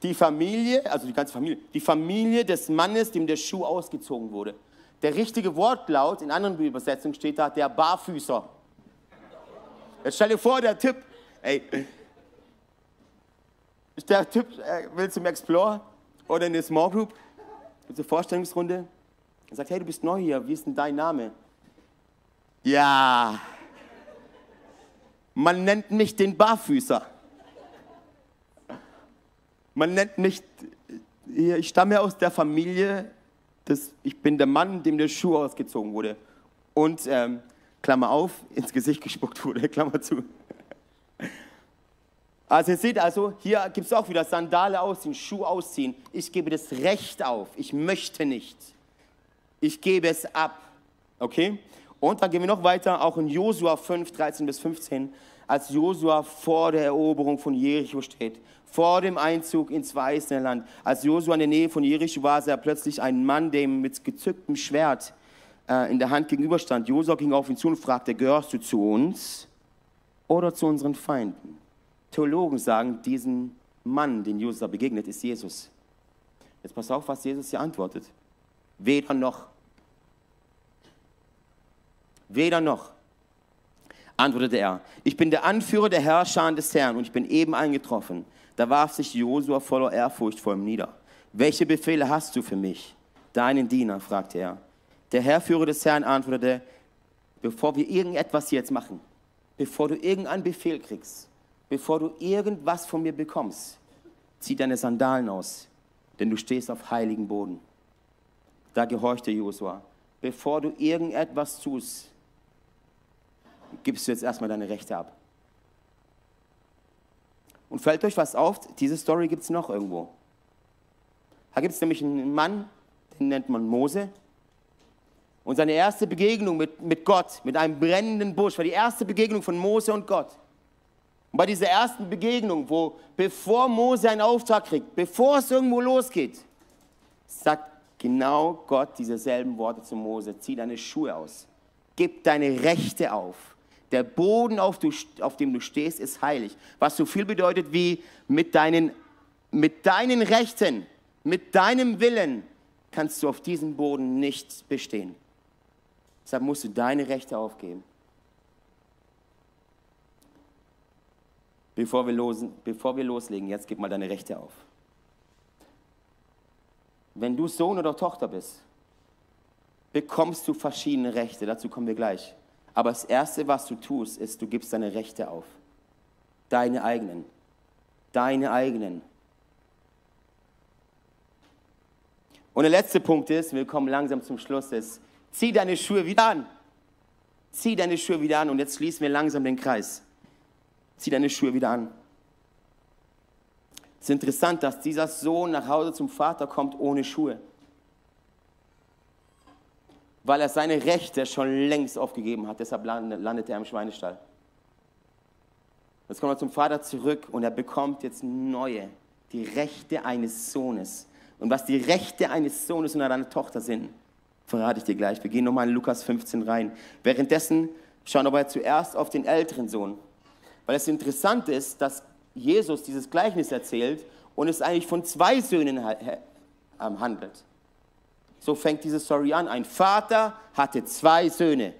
die Familie, also die ganze Familie, die Familie des Mannes, dem der Schuh ausgezogen wurde. Der richtige Wortlaut in anderen Übersetzungen steht da der Barfüßer. Jetzt stell dir vor, der Typ, ey, der Typ äh, will zum Explore oder in eine Small Group, zur Vorstellungsrunde, und sagt, hey, du bist neu hier, wie ist denn dein Name? Ja, man nennt mich den Barfüßer. Man nennt mich, ich stamme aus der Familie, des, ich bin der Mann, dem der Schuh ausgezogen wurde. Und, ähm, Klammer auf, ins Gesicht gespuckt wurde, *laughs* Klammer zu. Also ihr seht also, hier gibt es auch wieder Sandale ausziehen, Schuh ausziehen. Ich gebe das Recht auf. Ich möchte nicht. Ich gebe es ab. Okay? Und dann gehen wir noch weiter, auch in Josua 5, 13 bis 15, als Josua vor der Eroberung von Jericho steht, vor dem Einzug ins weiße Land. Als Josua in der Nähe von Jericho war, sah er plötzlich einen Mann, dem mit gezücktem Schwert äh, in der Hand gegenüberstand. Josua ging auf ihn zu und fragte, gehörst du zu uns oder zu unseren Feinden? Theologen sagen, diesen Mann, den Josua begegnet, ist Jesus. Jetzt pass auf, was Jesus hier antwortet. Weder noch. Weder noch, antwortete er. Ich bin der Anführer der Herrscher des Herrn und ich bin eben eingetroffen. Da warf sich Josua voller Ehrfurcht vor ihm nieder. Welche Befehle hast du für mich? Deinen Diener, fragte er. Der Herrführer des Herrn antwortete, bevor wir irgendetwas jetzt machen, bevor du irgendeinen Befehl kriegst, bevor du irgendwas von mir bekommst, zieh deine Sandalen aus, denn du stehst auf heiligen Boden. Da gehorchte Josua. Bevor du irgendetwas tust, gibst du jetzt erstmal deine Rechte ab. Und fällt euch was auf? Diese Story gibt es noch irgendwo. Da gibt es nämlich einen Mann, den nennt man Mose. Und seine erste Begegnung mit, mit Gott, mit einem brennenden Busch, war die erste Begegnung von Mose und Gott. Und bei dieser ersten Begegnung, wo bevor Mose einen Auftrag kriegt, bevor es irgendwo losgeht, sagt genau Gott dieselben Worte zu Mose: Zieh deine Schuhe aus, gib deine Rechte auf. Der Boden, auf, du, auf dem du stehst, ist heilig. Was so viel bedeutet wie mit deinen, mit deinen Rechten, mit deinem Willen kannst du auf diesem Boden nicht bestehen. Deshalb musst du deine Rechte aufgeben. Bevor wir, losen, bevor wir loslegen, jetzt gib mal deine Rechte auf. Wenn du Sohn oder Tochter bist, bekommst du verschiedene Rechte. Dazu kommen wir gleich. Aber das Erste, was du tust, ist, du gibst deine Rechte auf. Deine eigenen. Deine eigenen. Und der letzte Punkt ist, wir kommen langsam zum Schluss, ist, zieh deine Schuhe wieder an. Zieh deine Schuhe wieder an und jetzt schließen wir langsam den Kreis. Zieh deine Schuhe wieder an. Es ist interessant, dass dieser Sohn nach Hause zum Vater kommt ohne Schuhe weil er seine Rechte schon längst aufgegeben hat. Deshalb landet er im Schweinestall. Jetzt kommt er zum Vater zurück und er bekommt jetzt neue, die Rechte eines Sohnes. Und was die Rechte eines Sohnes und einer Tochter sind, verrate ich dir gleich. Wir gehen nochmal in Lukas 15 rein. Währenddessen schauen wir aber zuerst auf den älteren Sohn. Weil es interessant ist, dass Jesus dieses Gleichnis erzählt und es eigentlich von zwei Söhnen handelt. So fängt diese Story an. Ein Vater hatte zwei Söhne.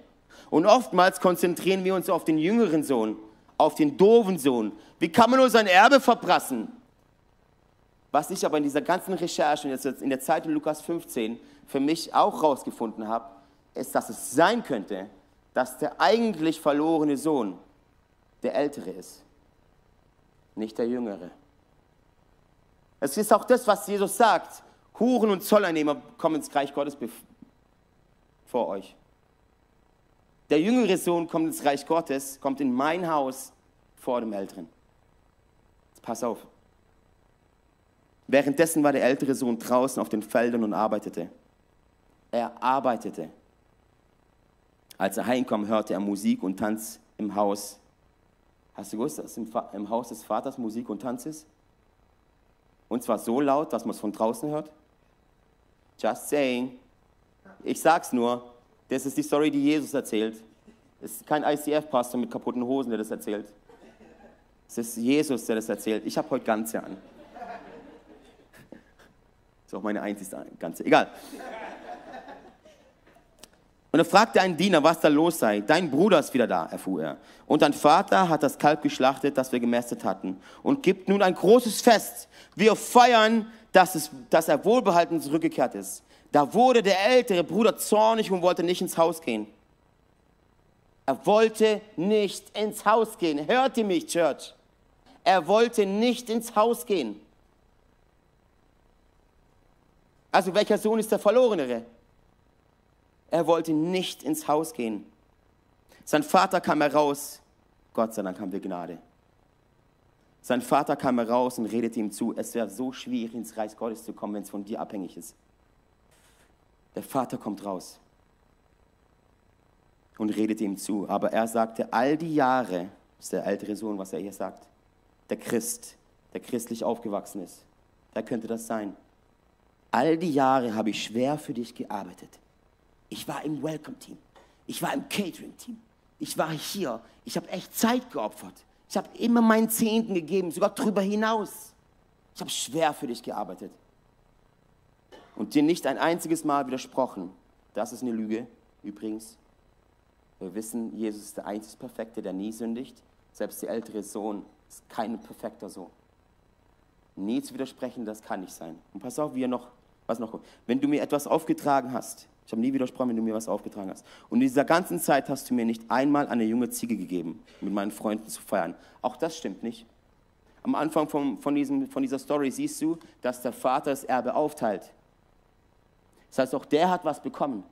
Und oftmals konzentrieren wir uns auf den jüngeren Sohn, auf den doofen Sohn. Wie kann man nur sein Erbe verprassen? Was ich aber in dieser ganzen Recherche und jetzt in der Zeit in Lukas 15 für mich auch rausgefunden habe, ist, dass es sein könnte, dass der eigentlich verlorene Sohn der Ältere ist, nicht der Jüngere. Es ist auch das, was Jesus sagt. Huren und Zolleinnehmer kommen ins Reich Gottes vor euch. Der jüngere Sohn kommt ins Reich Gottes, kommt in mein Haus vor dem Älteren. Jetzt pass auf. Währenddessen war der ältere Sohn draußen auf den Feldern und arbeitete. Er arbeitete. Als er heimkam, hörte er Musik und Tanz im Haus. Hast du gewusst, dass im, im Haus des Vaters Musik und Tanz ist? Und zwar so laut, dass man es von draußen hört? Just saying. Ich sag's nur, das ist die Story, die Jesus erzählt. Es ist kein ICF-Pastor mit kaputten Hosen, der das erzählt. Es ist Jesus, der das erzählt. Ich habe heute ganze an. Das ist auch meine einzige ganze. Egal. Und er fragte einen Diener, was da los sei. Dein Bruder ist wieder da, erfuhr er. Und dein Vater hat das Kalb geschlachtet, das wir gemästet hatten, und gibt nun ein großes Fest. Wir feiern, dass, es, dass er wohlbehalten zurückgekehrt ist. Da wurde der ältere Bruder zornig und wollte nicht ins Haus gehen. Er wollte nicht ins Haus gehen. Hört ihr mich, Church? Er wollte nicht ins Haus gehen. Also welcher Sohn ist der Verlorenere? Er wollte nicht ins Haus gehen. Sein Vater kam heraus. Gott sei Dank haben wir Gnade. Sein Vater kam heraus und redete ihm zu, es wäre so schwierig, ins Reich Gottes zu kommen, wenn es von dir abhängig ist. Der Vater kommt raus und redete ihm zu. Aber er sagte, all die Jahre, das ist der ältere Sohn, was er hier sagt, der Christ, der christlich aufgewachsen ist, da könnte das sein. All die Jahre habe ich schwer für dich gearbeitet. Ich war im Welcome-Team. Ich war im Catering-Team. Ich war hier. Ich habe echt Zeit geopfert. Ich habe immer meinen Zehnten gegeben, sogar darüber hinaus. Ich habe schwer für dich gearbeitet. Und dir nicht ein einziges Mal widersprochen. Das ist eine Lüge, übrigens. Wir wissen, Jesus ist der einzig Perfekte, der nie sündigt. Selbst der ältere Sohn ist kein perfekter Sohn. Nie zu widersprechen, das kann nicht sein. Und pass auf, wie er noch was noch kommt. Wenn du mir etwas aufgetragen hast, ich habe nie widersprochen, wenn du mir was aufgetragen hast. Und in dieser ganzen Zeit hast du mir nicht einmal eine junge Ziege gegeben, mit meinen Freunden zu feiern. Auch das stimmt nicht. Am Anfang von, von, diesem, von dieser Story siehst du, dass der Vater das Erbe aufteilt. Das heißt, auch der hat was bekommen.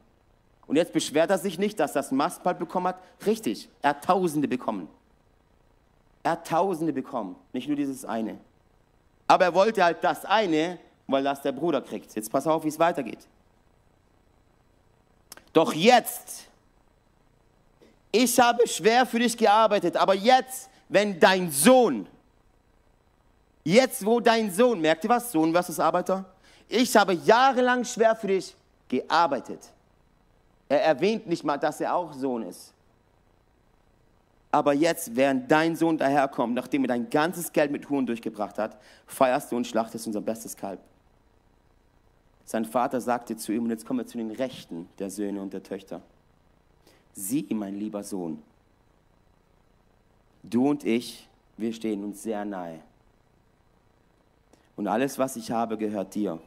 Und jetzt beschwert er sich nicht, dass das Mastbald bekommen hat. Richtig, er hat Tausende bekommen. Er hat Tausende bekommen, nicht nur dieses eine. Aber er wollte halt das eine weil das der Bruder kriegt. Jetzt pass auf, wie es weitergeht. Doch jetzt, ich habe schwer für dich gearbeitet, aber jetzt, wenn dein Sohn, jetzt wo dein Sohn, merkt ihr was, Sohn versus Arbeiter? Ich habe jahrelang schwer für dich gearbeitet. Er erwähnt nicht mal, dass er auch Sohn ist. Aber jetzt, während dein Sohn daherkommt, nachdem er dein ganzes Geld mit Huren durchgebracht hat, feierst du und schlachtest unser bestes Kalb. Sein Vater sagte zu ihm, und jetzt kommen wir zu den Rechten der Söhne und der Töchter. Sieh, mein lieber Sohn, du und ich, wir stehen uns sehr nahe. Und alles, was ich habe, gehört dir.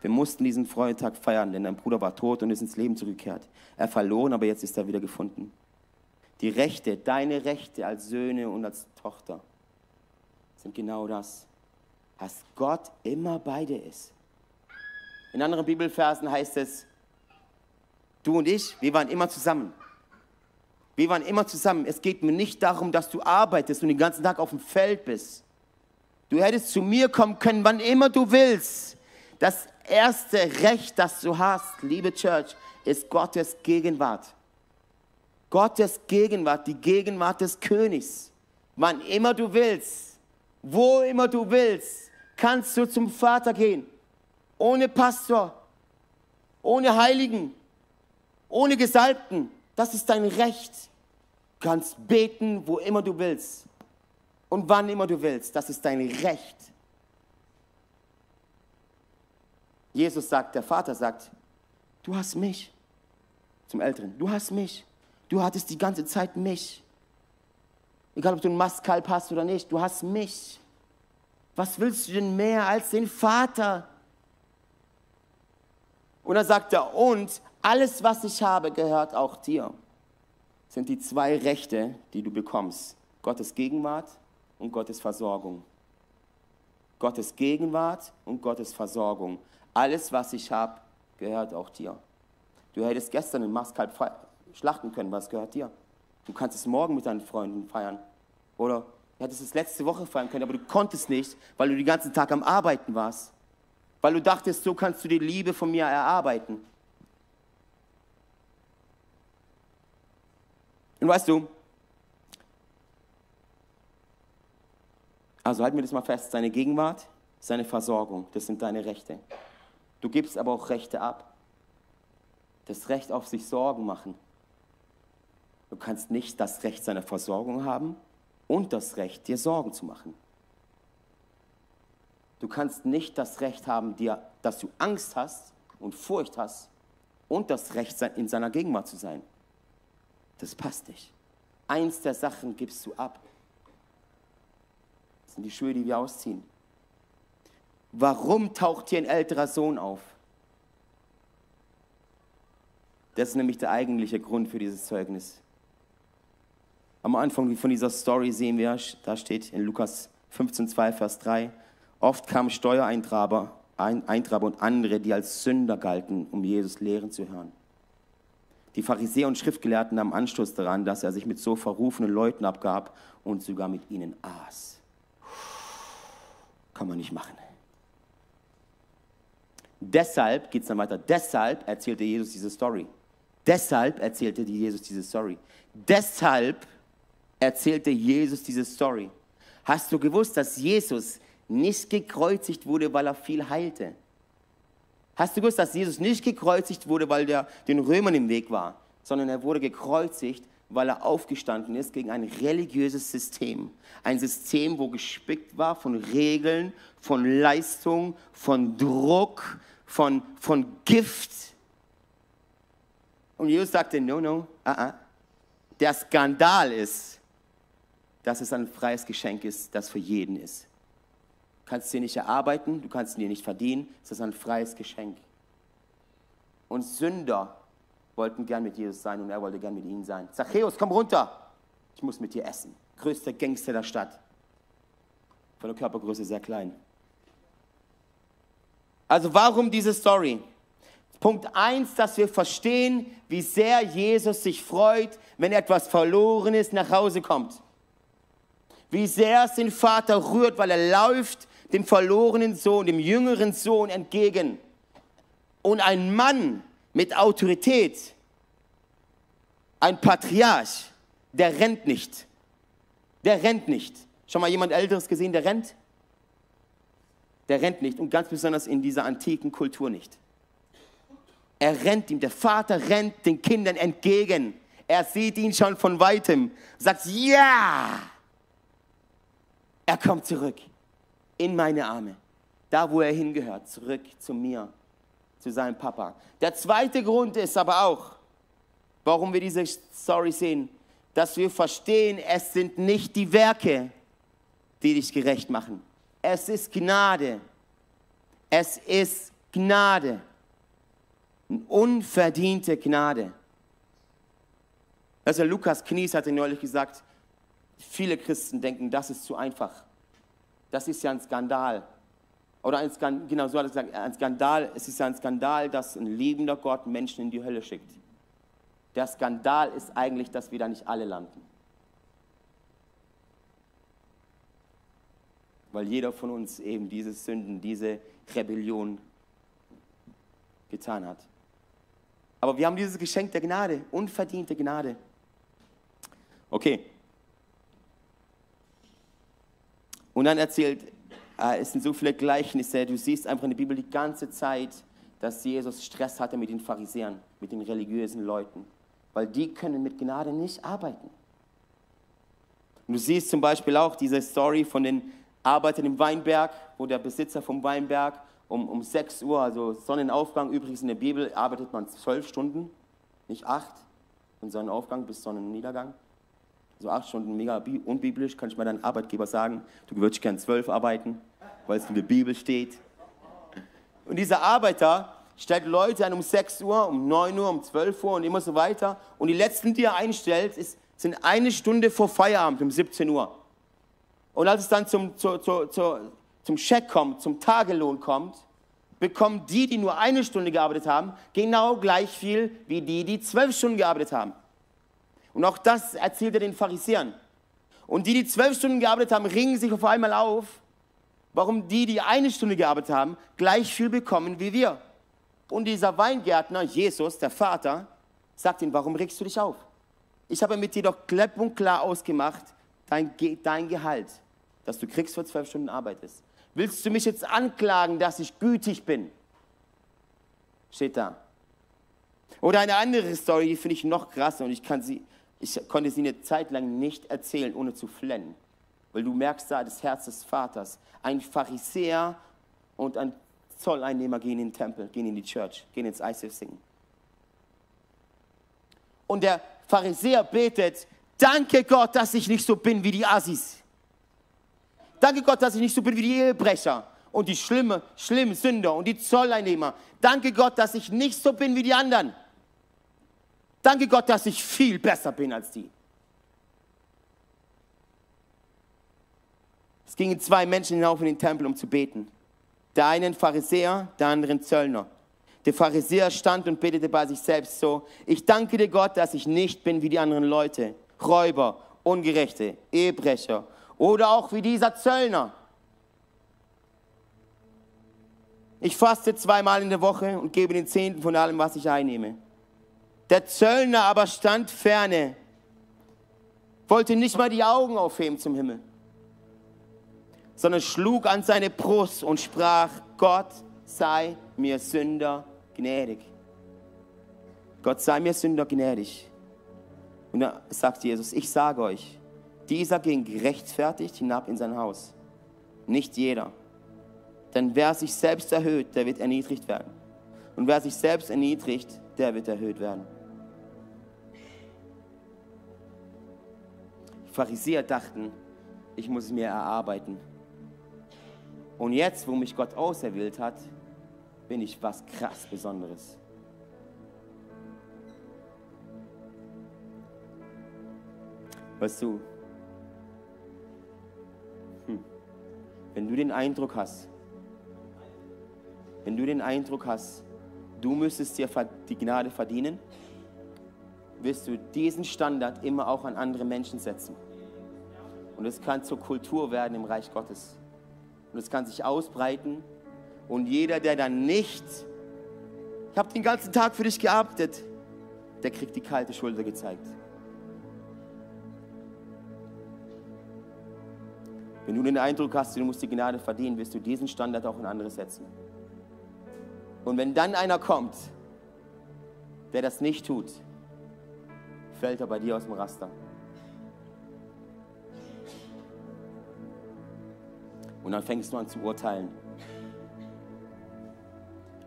Wir mussten diesen Freudentag feiern, denn dein Bruder war tot und ist ins Leben zurückgekehrt. Er verloren, aber jetzt ist er wieder gefunden. Die Rechte, deine Rechte als Söhne und als Tochter sind genau das, dass Gott immer bei dir ist. In anderen Bibelversen heißt es, du und ich, wir waren immer zusammen. Wir waren immer zusammen. Es geht mir nicht darum, dass du arbeitest und den ganzen Tag auf dem Feld bist. Du hättest zu mir kommen können, wann immer du willst. Das erste Recht, das du hast, liebe Church, ist Gottes Gegenwart. Gottes Gegenwart, die Gegenwart des Königs. Wann immer du willst, wo immer du willst, kannst du zum Vater gehen ohne Pastor, ohne Heiligen, ohne Gesalbten. Das ist dein Recht. Du kannst beten, wo immer du willst und wann immer du willst. Das ist dein Recht. Jesus sagt, der Vater sagt, du hast mich. Zum Älteren, du hast mich. Du hattest die ganze Zeit mich. Egal, ob du ein Mastkalb hast oder nicht, du hast mich. Was willst du denn mehr als den Vater? Und dann sagt er, und alles, was ich habe, gehört auch dir. Das sind die zwei Rechte, die du bekommst. Gottes Gegenwart und Gottes Versorgung. Gottes Gegenwart und Gottes Versorgung. Alles, was ich habe, gehört auch dir. Du hättest gestern in Maskalb schlachten können, was gehört dir? Du kannst es morgen mit deinen Freunden feiern. Oder du hättest es letzte Woche feiern können, aber du konntest nicht, weil du den ganzen Tag am Arbeiten warst. Weil du dachtest, so kannst du die Liebe von mir erarbeiten. Und weißt du, also halt mir das mal fest, seine Gegenwart, seine Versorgung, das sind deine Rechte. Du gibst aber auch Rechte ab. Das Recht auf sich Sorgen machen. Du kannst nicht das Recht seiner Versorgung haben und das Recht, dir Sorgen zu machen. Du kannst nicht das Recht haben, dir, dass du Angst hast und Furcht hast und das Recht, in seiner Gegenwart zu sein. Das passt nicht. Eins der Sachen gibst du ab. Das sind die Schuhe, die wir ausziehen. Warum taucht hier ein älterer Sohn auf? Das ist nämlich der eigentliche Grund für dieses Zeugnis. Am Anfang von dieser Story sehen wir, da steht in Lukas 15, 2, Vers 3, oft kamen Steuereintreiber Eintreiber und andere, die als Sünder galten, um Jesus lehren zu hören. Die Pharisäer und Schriftgelehrten nahmen Anstoß daran, dass er sich mit so verrufenen Leuten abgab und sogar mit ihnen aß. Kann man nicht machen. Deshalb geht es dann weiter. Deshalb erzählte Jesus diese Story. Deshalb erzählte Jesus diese Story. Deshalb erzählte Jesus diese Story. Hast du gewusst, dass Jesus nicht gekreuzigt wurde, weil er viel heilte? Hast du gewusst, dass Jesus nicht gekreuzigt wurde, weil der den Römern im Weg war, sondern er wurde gekreuzigt, weil er aufgestanden ist gegen ein religiöses System. Ein System, wo gespickt war von Regeln, von Leistung, von Druck, von, von Gift. Und Jesus sagte, no, no, uh -uh. der Skandal ist, dass es ein freies Geschenk ist, das für jeden ist. Du kannst es dir nicht erarbeiten, du kannst es dir nicht verdienen, es ist ein freies Geschenk. Und Sünder wollten gern mit Jesus sein und er wollte gern mit ihnen sein. Zachäus, komm runter, ich muss mit dir essen. Größter Gangster der Stadt. Von der Körpergröße sehr klein. Also warum diese Story? Punkt 1, dass wir verstehen, wie sehr Jesus sich freut, wenn etwas verloren ist, nach Hause kommt. Wie sehr es den Vater rührt, weil er läuft dem verlorenen Sohn, dem jüngeren Sohn entgegen. Und ein Mann mit Autorität, ein Patriarch, der rennt nicht. Der rennt nicht. Schon mal jemand Älteres gesehen, der rennt? Der rennt nicht und ganz besonders in dieser antiken Kultur nicht. Er rennt ihm, der Vater rennt den Kindern entgegen. Er sieht ihn schon von weitem, sagt, ja! Er kommt zurück in meine Arme, da wo er hingehört, zurück zu mir, zu seinem Papa. Der zweite Grund ist aber auch, warum wir diese Story sehen, dass wir verstehen, es sind nicht die Werke, die dich gerecht machen. Es ist Gnade. Es ist Gnade. Unverdiente Gnade. Also Lukas Knies hatte neulich gesagt, viele Christen denken, das ist zu einfach. Das ist ja ein Skandal. Oder ein Skandal, genau so hat er gesagt, ein Skandal, es ist ja ein Skandal, dass ein liebender Gott Menschen in die Hölle schickt. Der Skandal ist eigentlich, dass wir da nicht alle landen. Weil jeder von uns eben diese Sünden, diese Rebellion getan hat. Aber wir haben dieses Geschenk der Gnade, unverdiente Gnade. Okay. Und dann erzählt, äh, es sind so viele Gleichnisse, du siehst einfach in der Bibel die ganze Zeit, dass Jesus Stress hatte mit den Pharisäern, mit den religiösen Leuten, weil die können mit Gnade nicht arbeiten. Und du siehst zum Beispiel auch diese Story von den Arbeitern im Weinberg, wo der Besitzer vom Weinberg um, um 6 Uhr, also Sonnenaufgang, übrigens in der Bibel arbeitet man zwölf Stunden, nicht acht, von Sonnenaufgang bis Sonnenniedergang. Also acht Stunden mega unbiblisch, kann ich mal deinem Arbeitgeber sagen, du würdest gern zwölf arbeiten. weil es in der Bibel steht. Und dieser Arbeiter stellt Leute ein um 6 Uhr, um 9 Uhr, um 12 Uhr und immer so weiter. Und die letzten, die er einstellt, ist, sind eine Stunde vor Feierabend um 17 Uhr. Und als es dann zum, zu, zu, zu, zum Check kommt, zum Tagelohn kommt, bekommen die, die nur eine Stunde gearbeitet haben, genau gleich viel wie die, die zwölf Stunden gearbeitet haben. Und auch das erzählt er den Pharisäern. Und die, die zwölf Stunden gearbeitet haben, ringen sich auf einmal auf, warum die, die eine Stunde gearbeitet haben, gleich viel bekommen wie wir. Und dieser Weingärtner, Jesus, der Vater, sagt ihm, warum regst du dich auf? Ich habe mit dir doch klipp und klar ausgemacht, dein, dein Gehalt, das du kriegst für zwölf Stunden arbeitest. Willst du mich jetzt anklagen, dass ich gütig bin? Steht da. Oder eine andere Story, die finde ich noch krasser und ich, kann sie, ich konnte sie eine Zeit lang nicht erzählen, ohne zu flennen. Weil du merkst da das Herz des Vaters. Ein Pharisäer und ein Zolleinnehmer gehen in den Tempel, gehen in die Church, gehen ins ICF singen. Und der Pharisäer betet, danke Gott, dass ich nicht so bin wie die Assis. Danke Gott, dass ich nicht so bin wie die Ehebrecher und die schlimme, schlimmen Sünder und die Zolleinnehmer. Danke Gott, dass ich nicht so bin wie die anderen. Danke Gott, dass ich viel besser bin als die. Es gingen zwei Menschen hinauf in den Tempel, um zu beten. Der eine ein Pharisäer, der andere ein Zöllner. Der Pharisäer stand und betete bei sich selbst so, ich danke dir Gott, dass ich nicht bin wie die anderen Leute, Räuber, Ungerechte, Ehebrecher oder auch wie dieser Zöllner. Ich faste zweimal in der Woche und gebe den Zehnten von allem, was ich einnehme. Der Zöllner aber stand ferne, wollte nicht mal die Augen aufheben zum Himmel, sondern schlug an seine Brust und sprach, Gott sei mir Sünder gnädig. Gott sei mir Sünder gnädig. Und da sagt Jesus, ich sage euch, dieser ging gerechtfertigt hinab in sein Haus. Nicht jeder. Denn wer sich selbst erhöht, der wird erniedrigt werden. Und wer sich selbst erniedrigt, der wird erhöht werden. Pharisäer dachten, ich muss es mir erarbeiten. Und jetzt, wo mich Gott auserwählt hat, bin ich was krass Besonderes. Weißt du, hm, wenn du den Eindruck hast, wenn du den Eindruck hast, du müsstest dir die Gnade verdienen, wirst du diesen Standard immer auch an andere Menschen setzen. Und es kann zur Kultur werden im Reich Gottes. Und es kann sich ausbreiten und jeder, der dann nicht, ich habe den ganzen Tag für dich gearbeitet, der kriegt die kalte Schulter gezeigt. Wenn du den Eindruck hast, du musst die Gnade verdienen, wirst du diesen Standard auch in andere setzen. Und wenn dann einer kommt, der das nicht tut, fällt er bei dir aus dem Raster. Und dann fängst du an zu urteilen.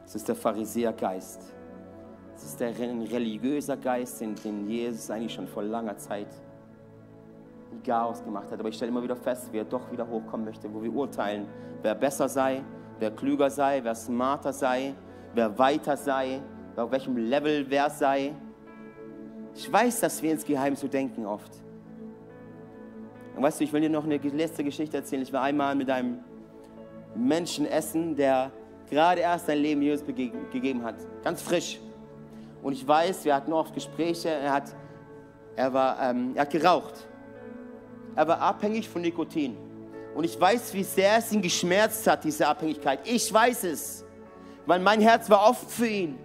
Es ist der Pharisäergeist. Es ist der religiöse Geist, den, den Jesus eigentlich schon vor langer Zeit Chaos gemacht hat. Aber ich stelle immer wieder fest, wie er doch wieder hochkommen möchte, wo wir urteilen, wer besser sei, wer klüger sei, wer smarter sei, wer weiter sei, auf welchem Level wer sei. Ich weiß, dass wir insgeheim so denken oft. Und weißt du, ich will dir noch eine letzte Geschichte erzählen. Ich war einmal mit einem Menschen essen, der gerade erst sein Leben Jesus gegeben hat. Ganz frisch. Und ich weiß, wir hatten oft Gespräche. Er hat, er war, ähm, er hat geraucht. Er war abhängig von Nikotin. Und ich weiß, wie sehr es ihn geschmerzt hat, diese Abhängigkeit. Ich weiß es, weil mein Herz war offen für ihn.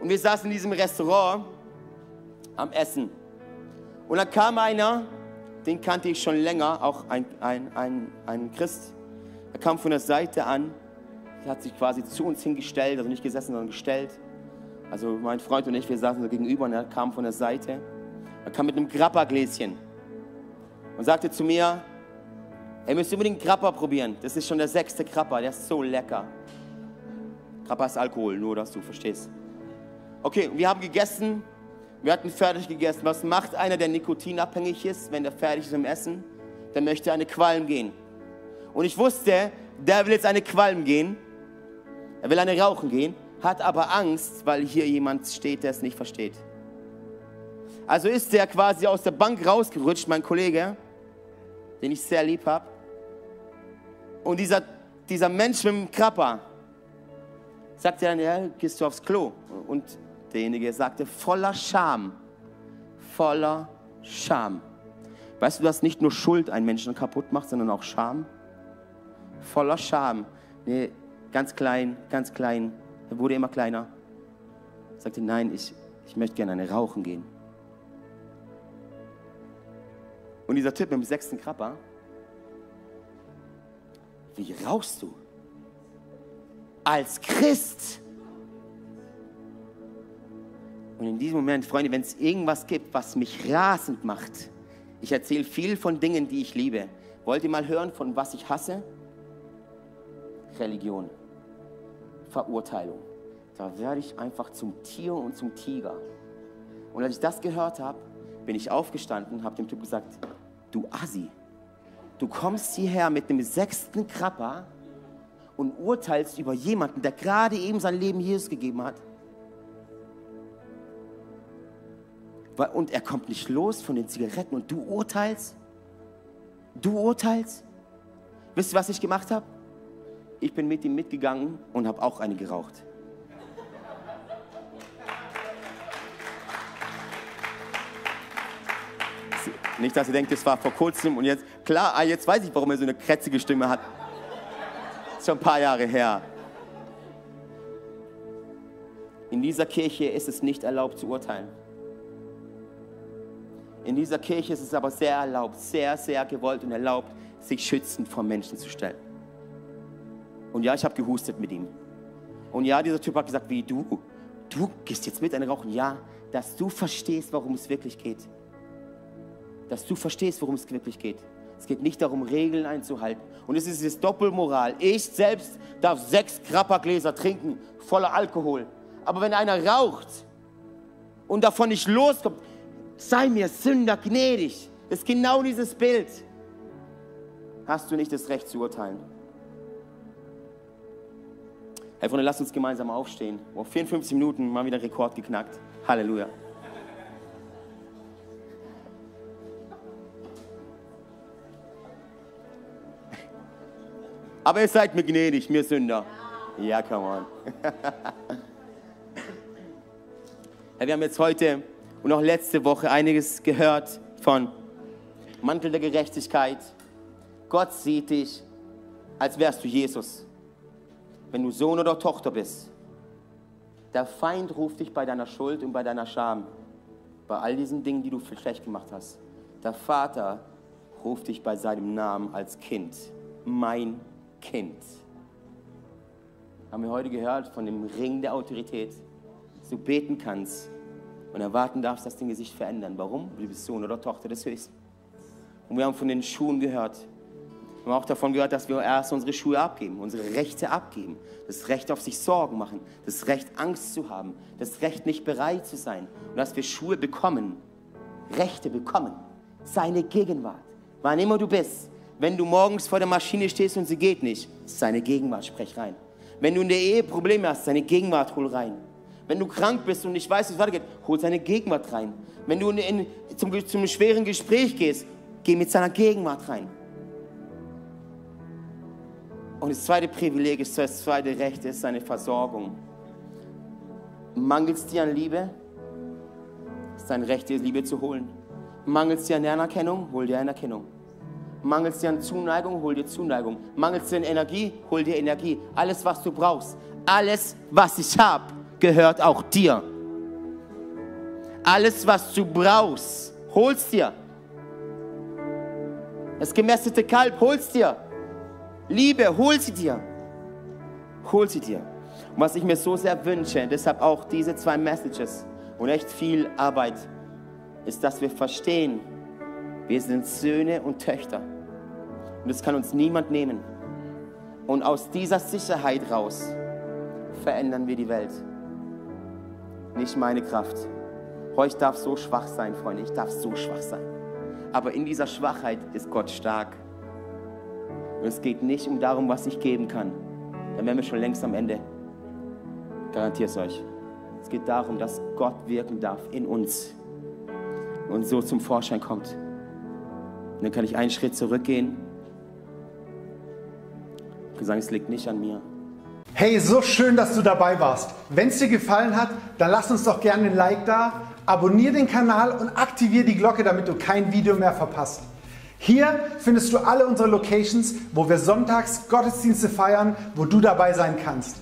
Und wir saßen in diesem Restaurant am Essen. Und dann kam einer, den kannte ich schon länger, auch ein, ein, ein, ein Christ. Er kam von der Seite an, hat sich quasi zu uns hingestellt, also nicht gesessen, sondern gestellt. Also mein Freund und ich, wir saßen so gegenüber und er kam von der Seite. Er kam mit einem Grappa-Gläschen und sagte zu mir, ihr müsst unbedingt Grappa probieren. Das ist schon der sechste Grappa, der ist so lecker. Grappa ist Alkohol, nur dass du verstehst. Okay, wir haben gegessen, wir hatten fertig gegessen. Was macht einer, der nikotinabhängig ist, wenn er fertig ist im Essen? Der möchte eine Qualm gehen. Und ich wusste, der will jetzt eine Qualm gehen. Er will eine Rauchen gehen, hat aber Angst, weil hier jemand steht, der es nicht versteht. Also ist der quasi aus der Bank rausgerutscht, mein Kollege, den ich sehr lieb habe. Und dieser, dieser Mensch mit dem Krapper sagte dann, ja, gehst du aufs Klo? Und derjenige sagte, voller Scham, voller Scham. Weißt du, dass nicht nur Schuld einen Menschen kaputt macht, sondern auch Scham? Voller Scham. Nee, ganz klein, ganz klein. Er wurde immer kleiner. Sagte, nein, ich, ich möchte gerne eine rauchen gehen. Und dieser Typ mit dem sechsten Krabber, wie rauchst du? Als Christ. Und in diesem Moment, Freunde, wenn es irgendwas gibt, was mich rasend macht, ich erzähle viel von Dingen, die ich liebe. Wollt ihr mal hören, von was ich hasse? Religion. Verurteilung. Da werde ich einfach zum Tier und zum Tiger. Und als ich das gehört habe, bin ich aufgestanden und habe dem Typ gesagt, du Assi, du kommst hierher mit dem sechsten Krabber und urteilst über jemanden, der gerade eben sein Leben Jesus gegeben hat. Und er kommt nicht los von den Zigaretten und du urteilst? Du urteilst? Wisst ihr, was ich gemacht habe? Ich bin mit ihm mitgegangen und habe auch eine geraucht. Nicht, dass ihr denkt, das war vor kurzem und jetzt, klar, ah, jetzt weiß ich, warum er so eine krätzige Stimme hat. Ist schon ein paar Jahre her. In dieser Kirche ist es nicht erlaubt zu urteilen. In dieser Kirche ist es aber sehr erlaubt, sehr, sehr gewollt und erlaubt, sich schützend vor Menschen zu stellen. Und ja, ich habe gehustet mit ihm. Und ja, dieser Typ hat gesagt, wie du, du gehst jetzt mit einem Rauchen. Ja, dass du verstehst, worum es wirklich geht. Dass du verstehst, worum es wirklich geht. Es geht nicht darum, Regeln einzuhalten. Und es ist das Doppelmoral. Ich selbst darf sechs Grappergläser trinken, voller Alkohol. Aber wenn einer raucht und davon nicht loskommt, sei mir Sünder gnädig. Das ist genau dieses Bild. Hast du nicht das Recht zu urteilen? Hey Freunde, lasst uns gemeinsam aufstehen. Oh, 54 Minuten, mal wieder Rekord geknackt. Halleluja. Aber ihr seid mir gnädig, mir Sünder. Ja, come on. *laughs* hey, wir haben jetzt heute und auch letzte Woche einiges gehört von Mantel der Gerechtigkeit. Gott sieht dich, als wärst du Jesus. Wenn du Sohn oder Tochter bist. Der Feind ruft dich bei deiner Schuld und bei deiner Scham, bei all diesen Dingen, die du schlecht gemacht hast. Der Vater ruft dich bei seinem Namen als Kind. Mein Kind. Haben wir heute gehört von dem Ring der Autorität, dass du beten kannst und erwarten darfst, dass Dinge sich verändern. Warum? Du bist Sohn oder Tochter des Höchsten. Und wir haben von den Schuhen gehört. Wir haben auch davon gehört, dass wir erst unsere Schuhe abgeben, unsere Rechte abgeben. Das Recht auf sich Sorgen machen, das Recht Angst zu haben, das Recht nicht bereit zu sein. Und dass wir Schuhe bekommen, Rechte bekommen. Seine Gegenwart. Wann immer du bist, wenn du morgens vor der Maschine stehst und sie geht nicht, seine Gegenwart, sprech rein. Wenn du in der Ehe Probleme hast, seine Gegenwart hol rein. Wenn du krank bist und nicht weißt, wie es weitergeht, hol seine Gegenwart rein. Wenn du in, in, zum, zum schweren Gespräch gehst, geh mit seiner Gegenwart rein. Und das zweite Privileg ist, das zweite Recht ist seine Versorgung. Mangelt es dir an Liebe? Ist dein Recht, dir Liebe zu holen. Mangelt es dir an Anerkennung? Hol dir Anerkennung. Mangelt es dir an Zuneigung? Hol dir Zuneigung. Mangelt es dir an Energie? Hol dir Energie. Alles, was du brauchst. Alles, was ich habe gehört auch dir. Alles, was du brauchst, holst dir. Das gemästete Kalb, holst dir. Liebe, hol sie dir. Hol sie dir. Und was ich mir so sehr wünsche, deshalb auch diese zwei Messages und echt viel Arbeit, ist, dass wir verstehen, wir sind Söhne und Töchter. Und das kann uns niemand nehmen. Und aus dieser Sicherheit raus verändern wir die Welt nicht meine Kraft. Oh, ich darf so schwach sein, Freunde, ich darf so schwach sein. Aber in dieser Schwachheit ist Gott stark. Und es geht nicht um darum, was ich geben kann. Dann wären wir schon längst am Ende. Garantiert es euch. Es geht darum, dass Gott wirken darf in uns und so zum Vorschein kommt. Und dann kann ich einen Schritt zurückgehen und sagen, es liegt nicht an mir. Hey, so schön, dass du dabei warst. Wenn es dir gefallen hat, dann lass uns doch gerne ein Like da, abonniere den Kanal und aktiviere die Glocke, damit du kein Video mehr verpasst. Hier findest du alle unsere Locations, wo wir sonntags Gottesdienste feiern, wo du dabei sein kannst.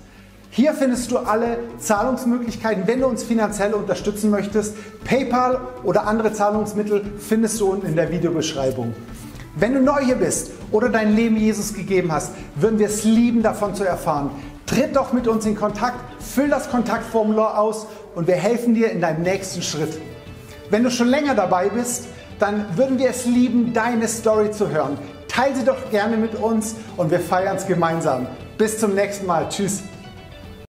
Hier findest du alle Zahlungsmöglichkeiten, wenn du uns finanziell unterstützen möchtest. PayPal oder andere Zahlungsmittel findest du unten in der Videobeschreibung. Wenn du neu hier bist oder dein Leben Jesus gegeben hast, würden wir es lieben, davon zu erfahren. Tritt doch mit uns in Kontakt, füll das Kontaktformular aus und wir helfen dir in deinem nächsten Schritt. Wenn du schon länger dabei bist, dann würden wir es lieben, deine Story zu hören. Teile sie doch gerne mit uns und wir feiern es gemeinsam. Bis zum nächsten Mal. Tschüss.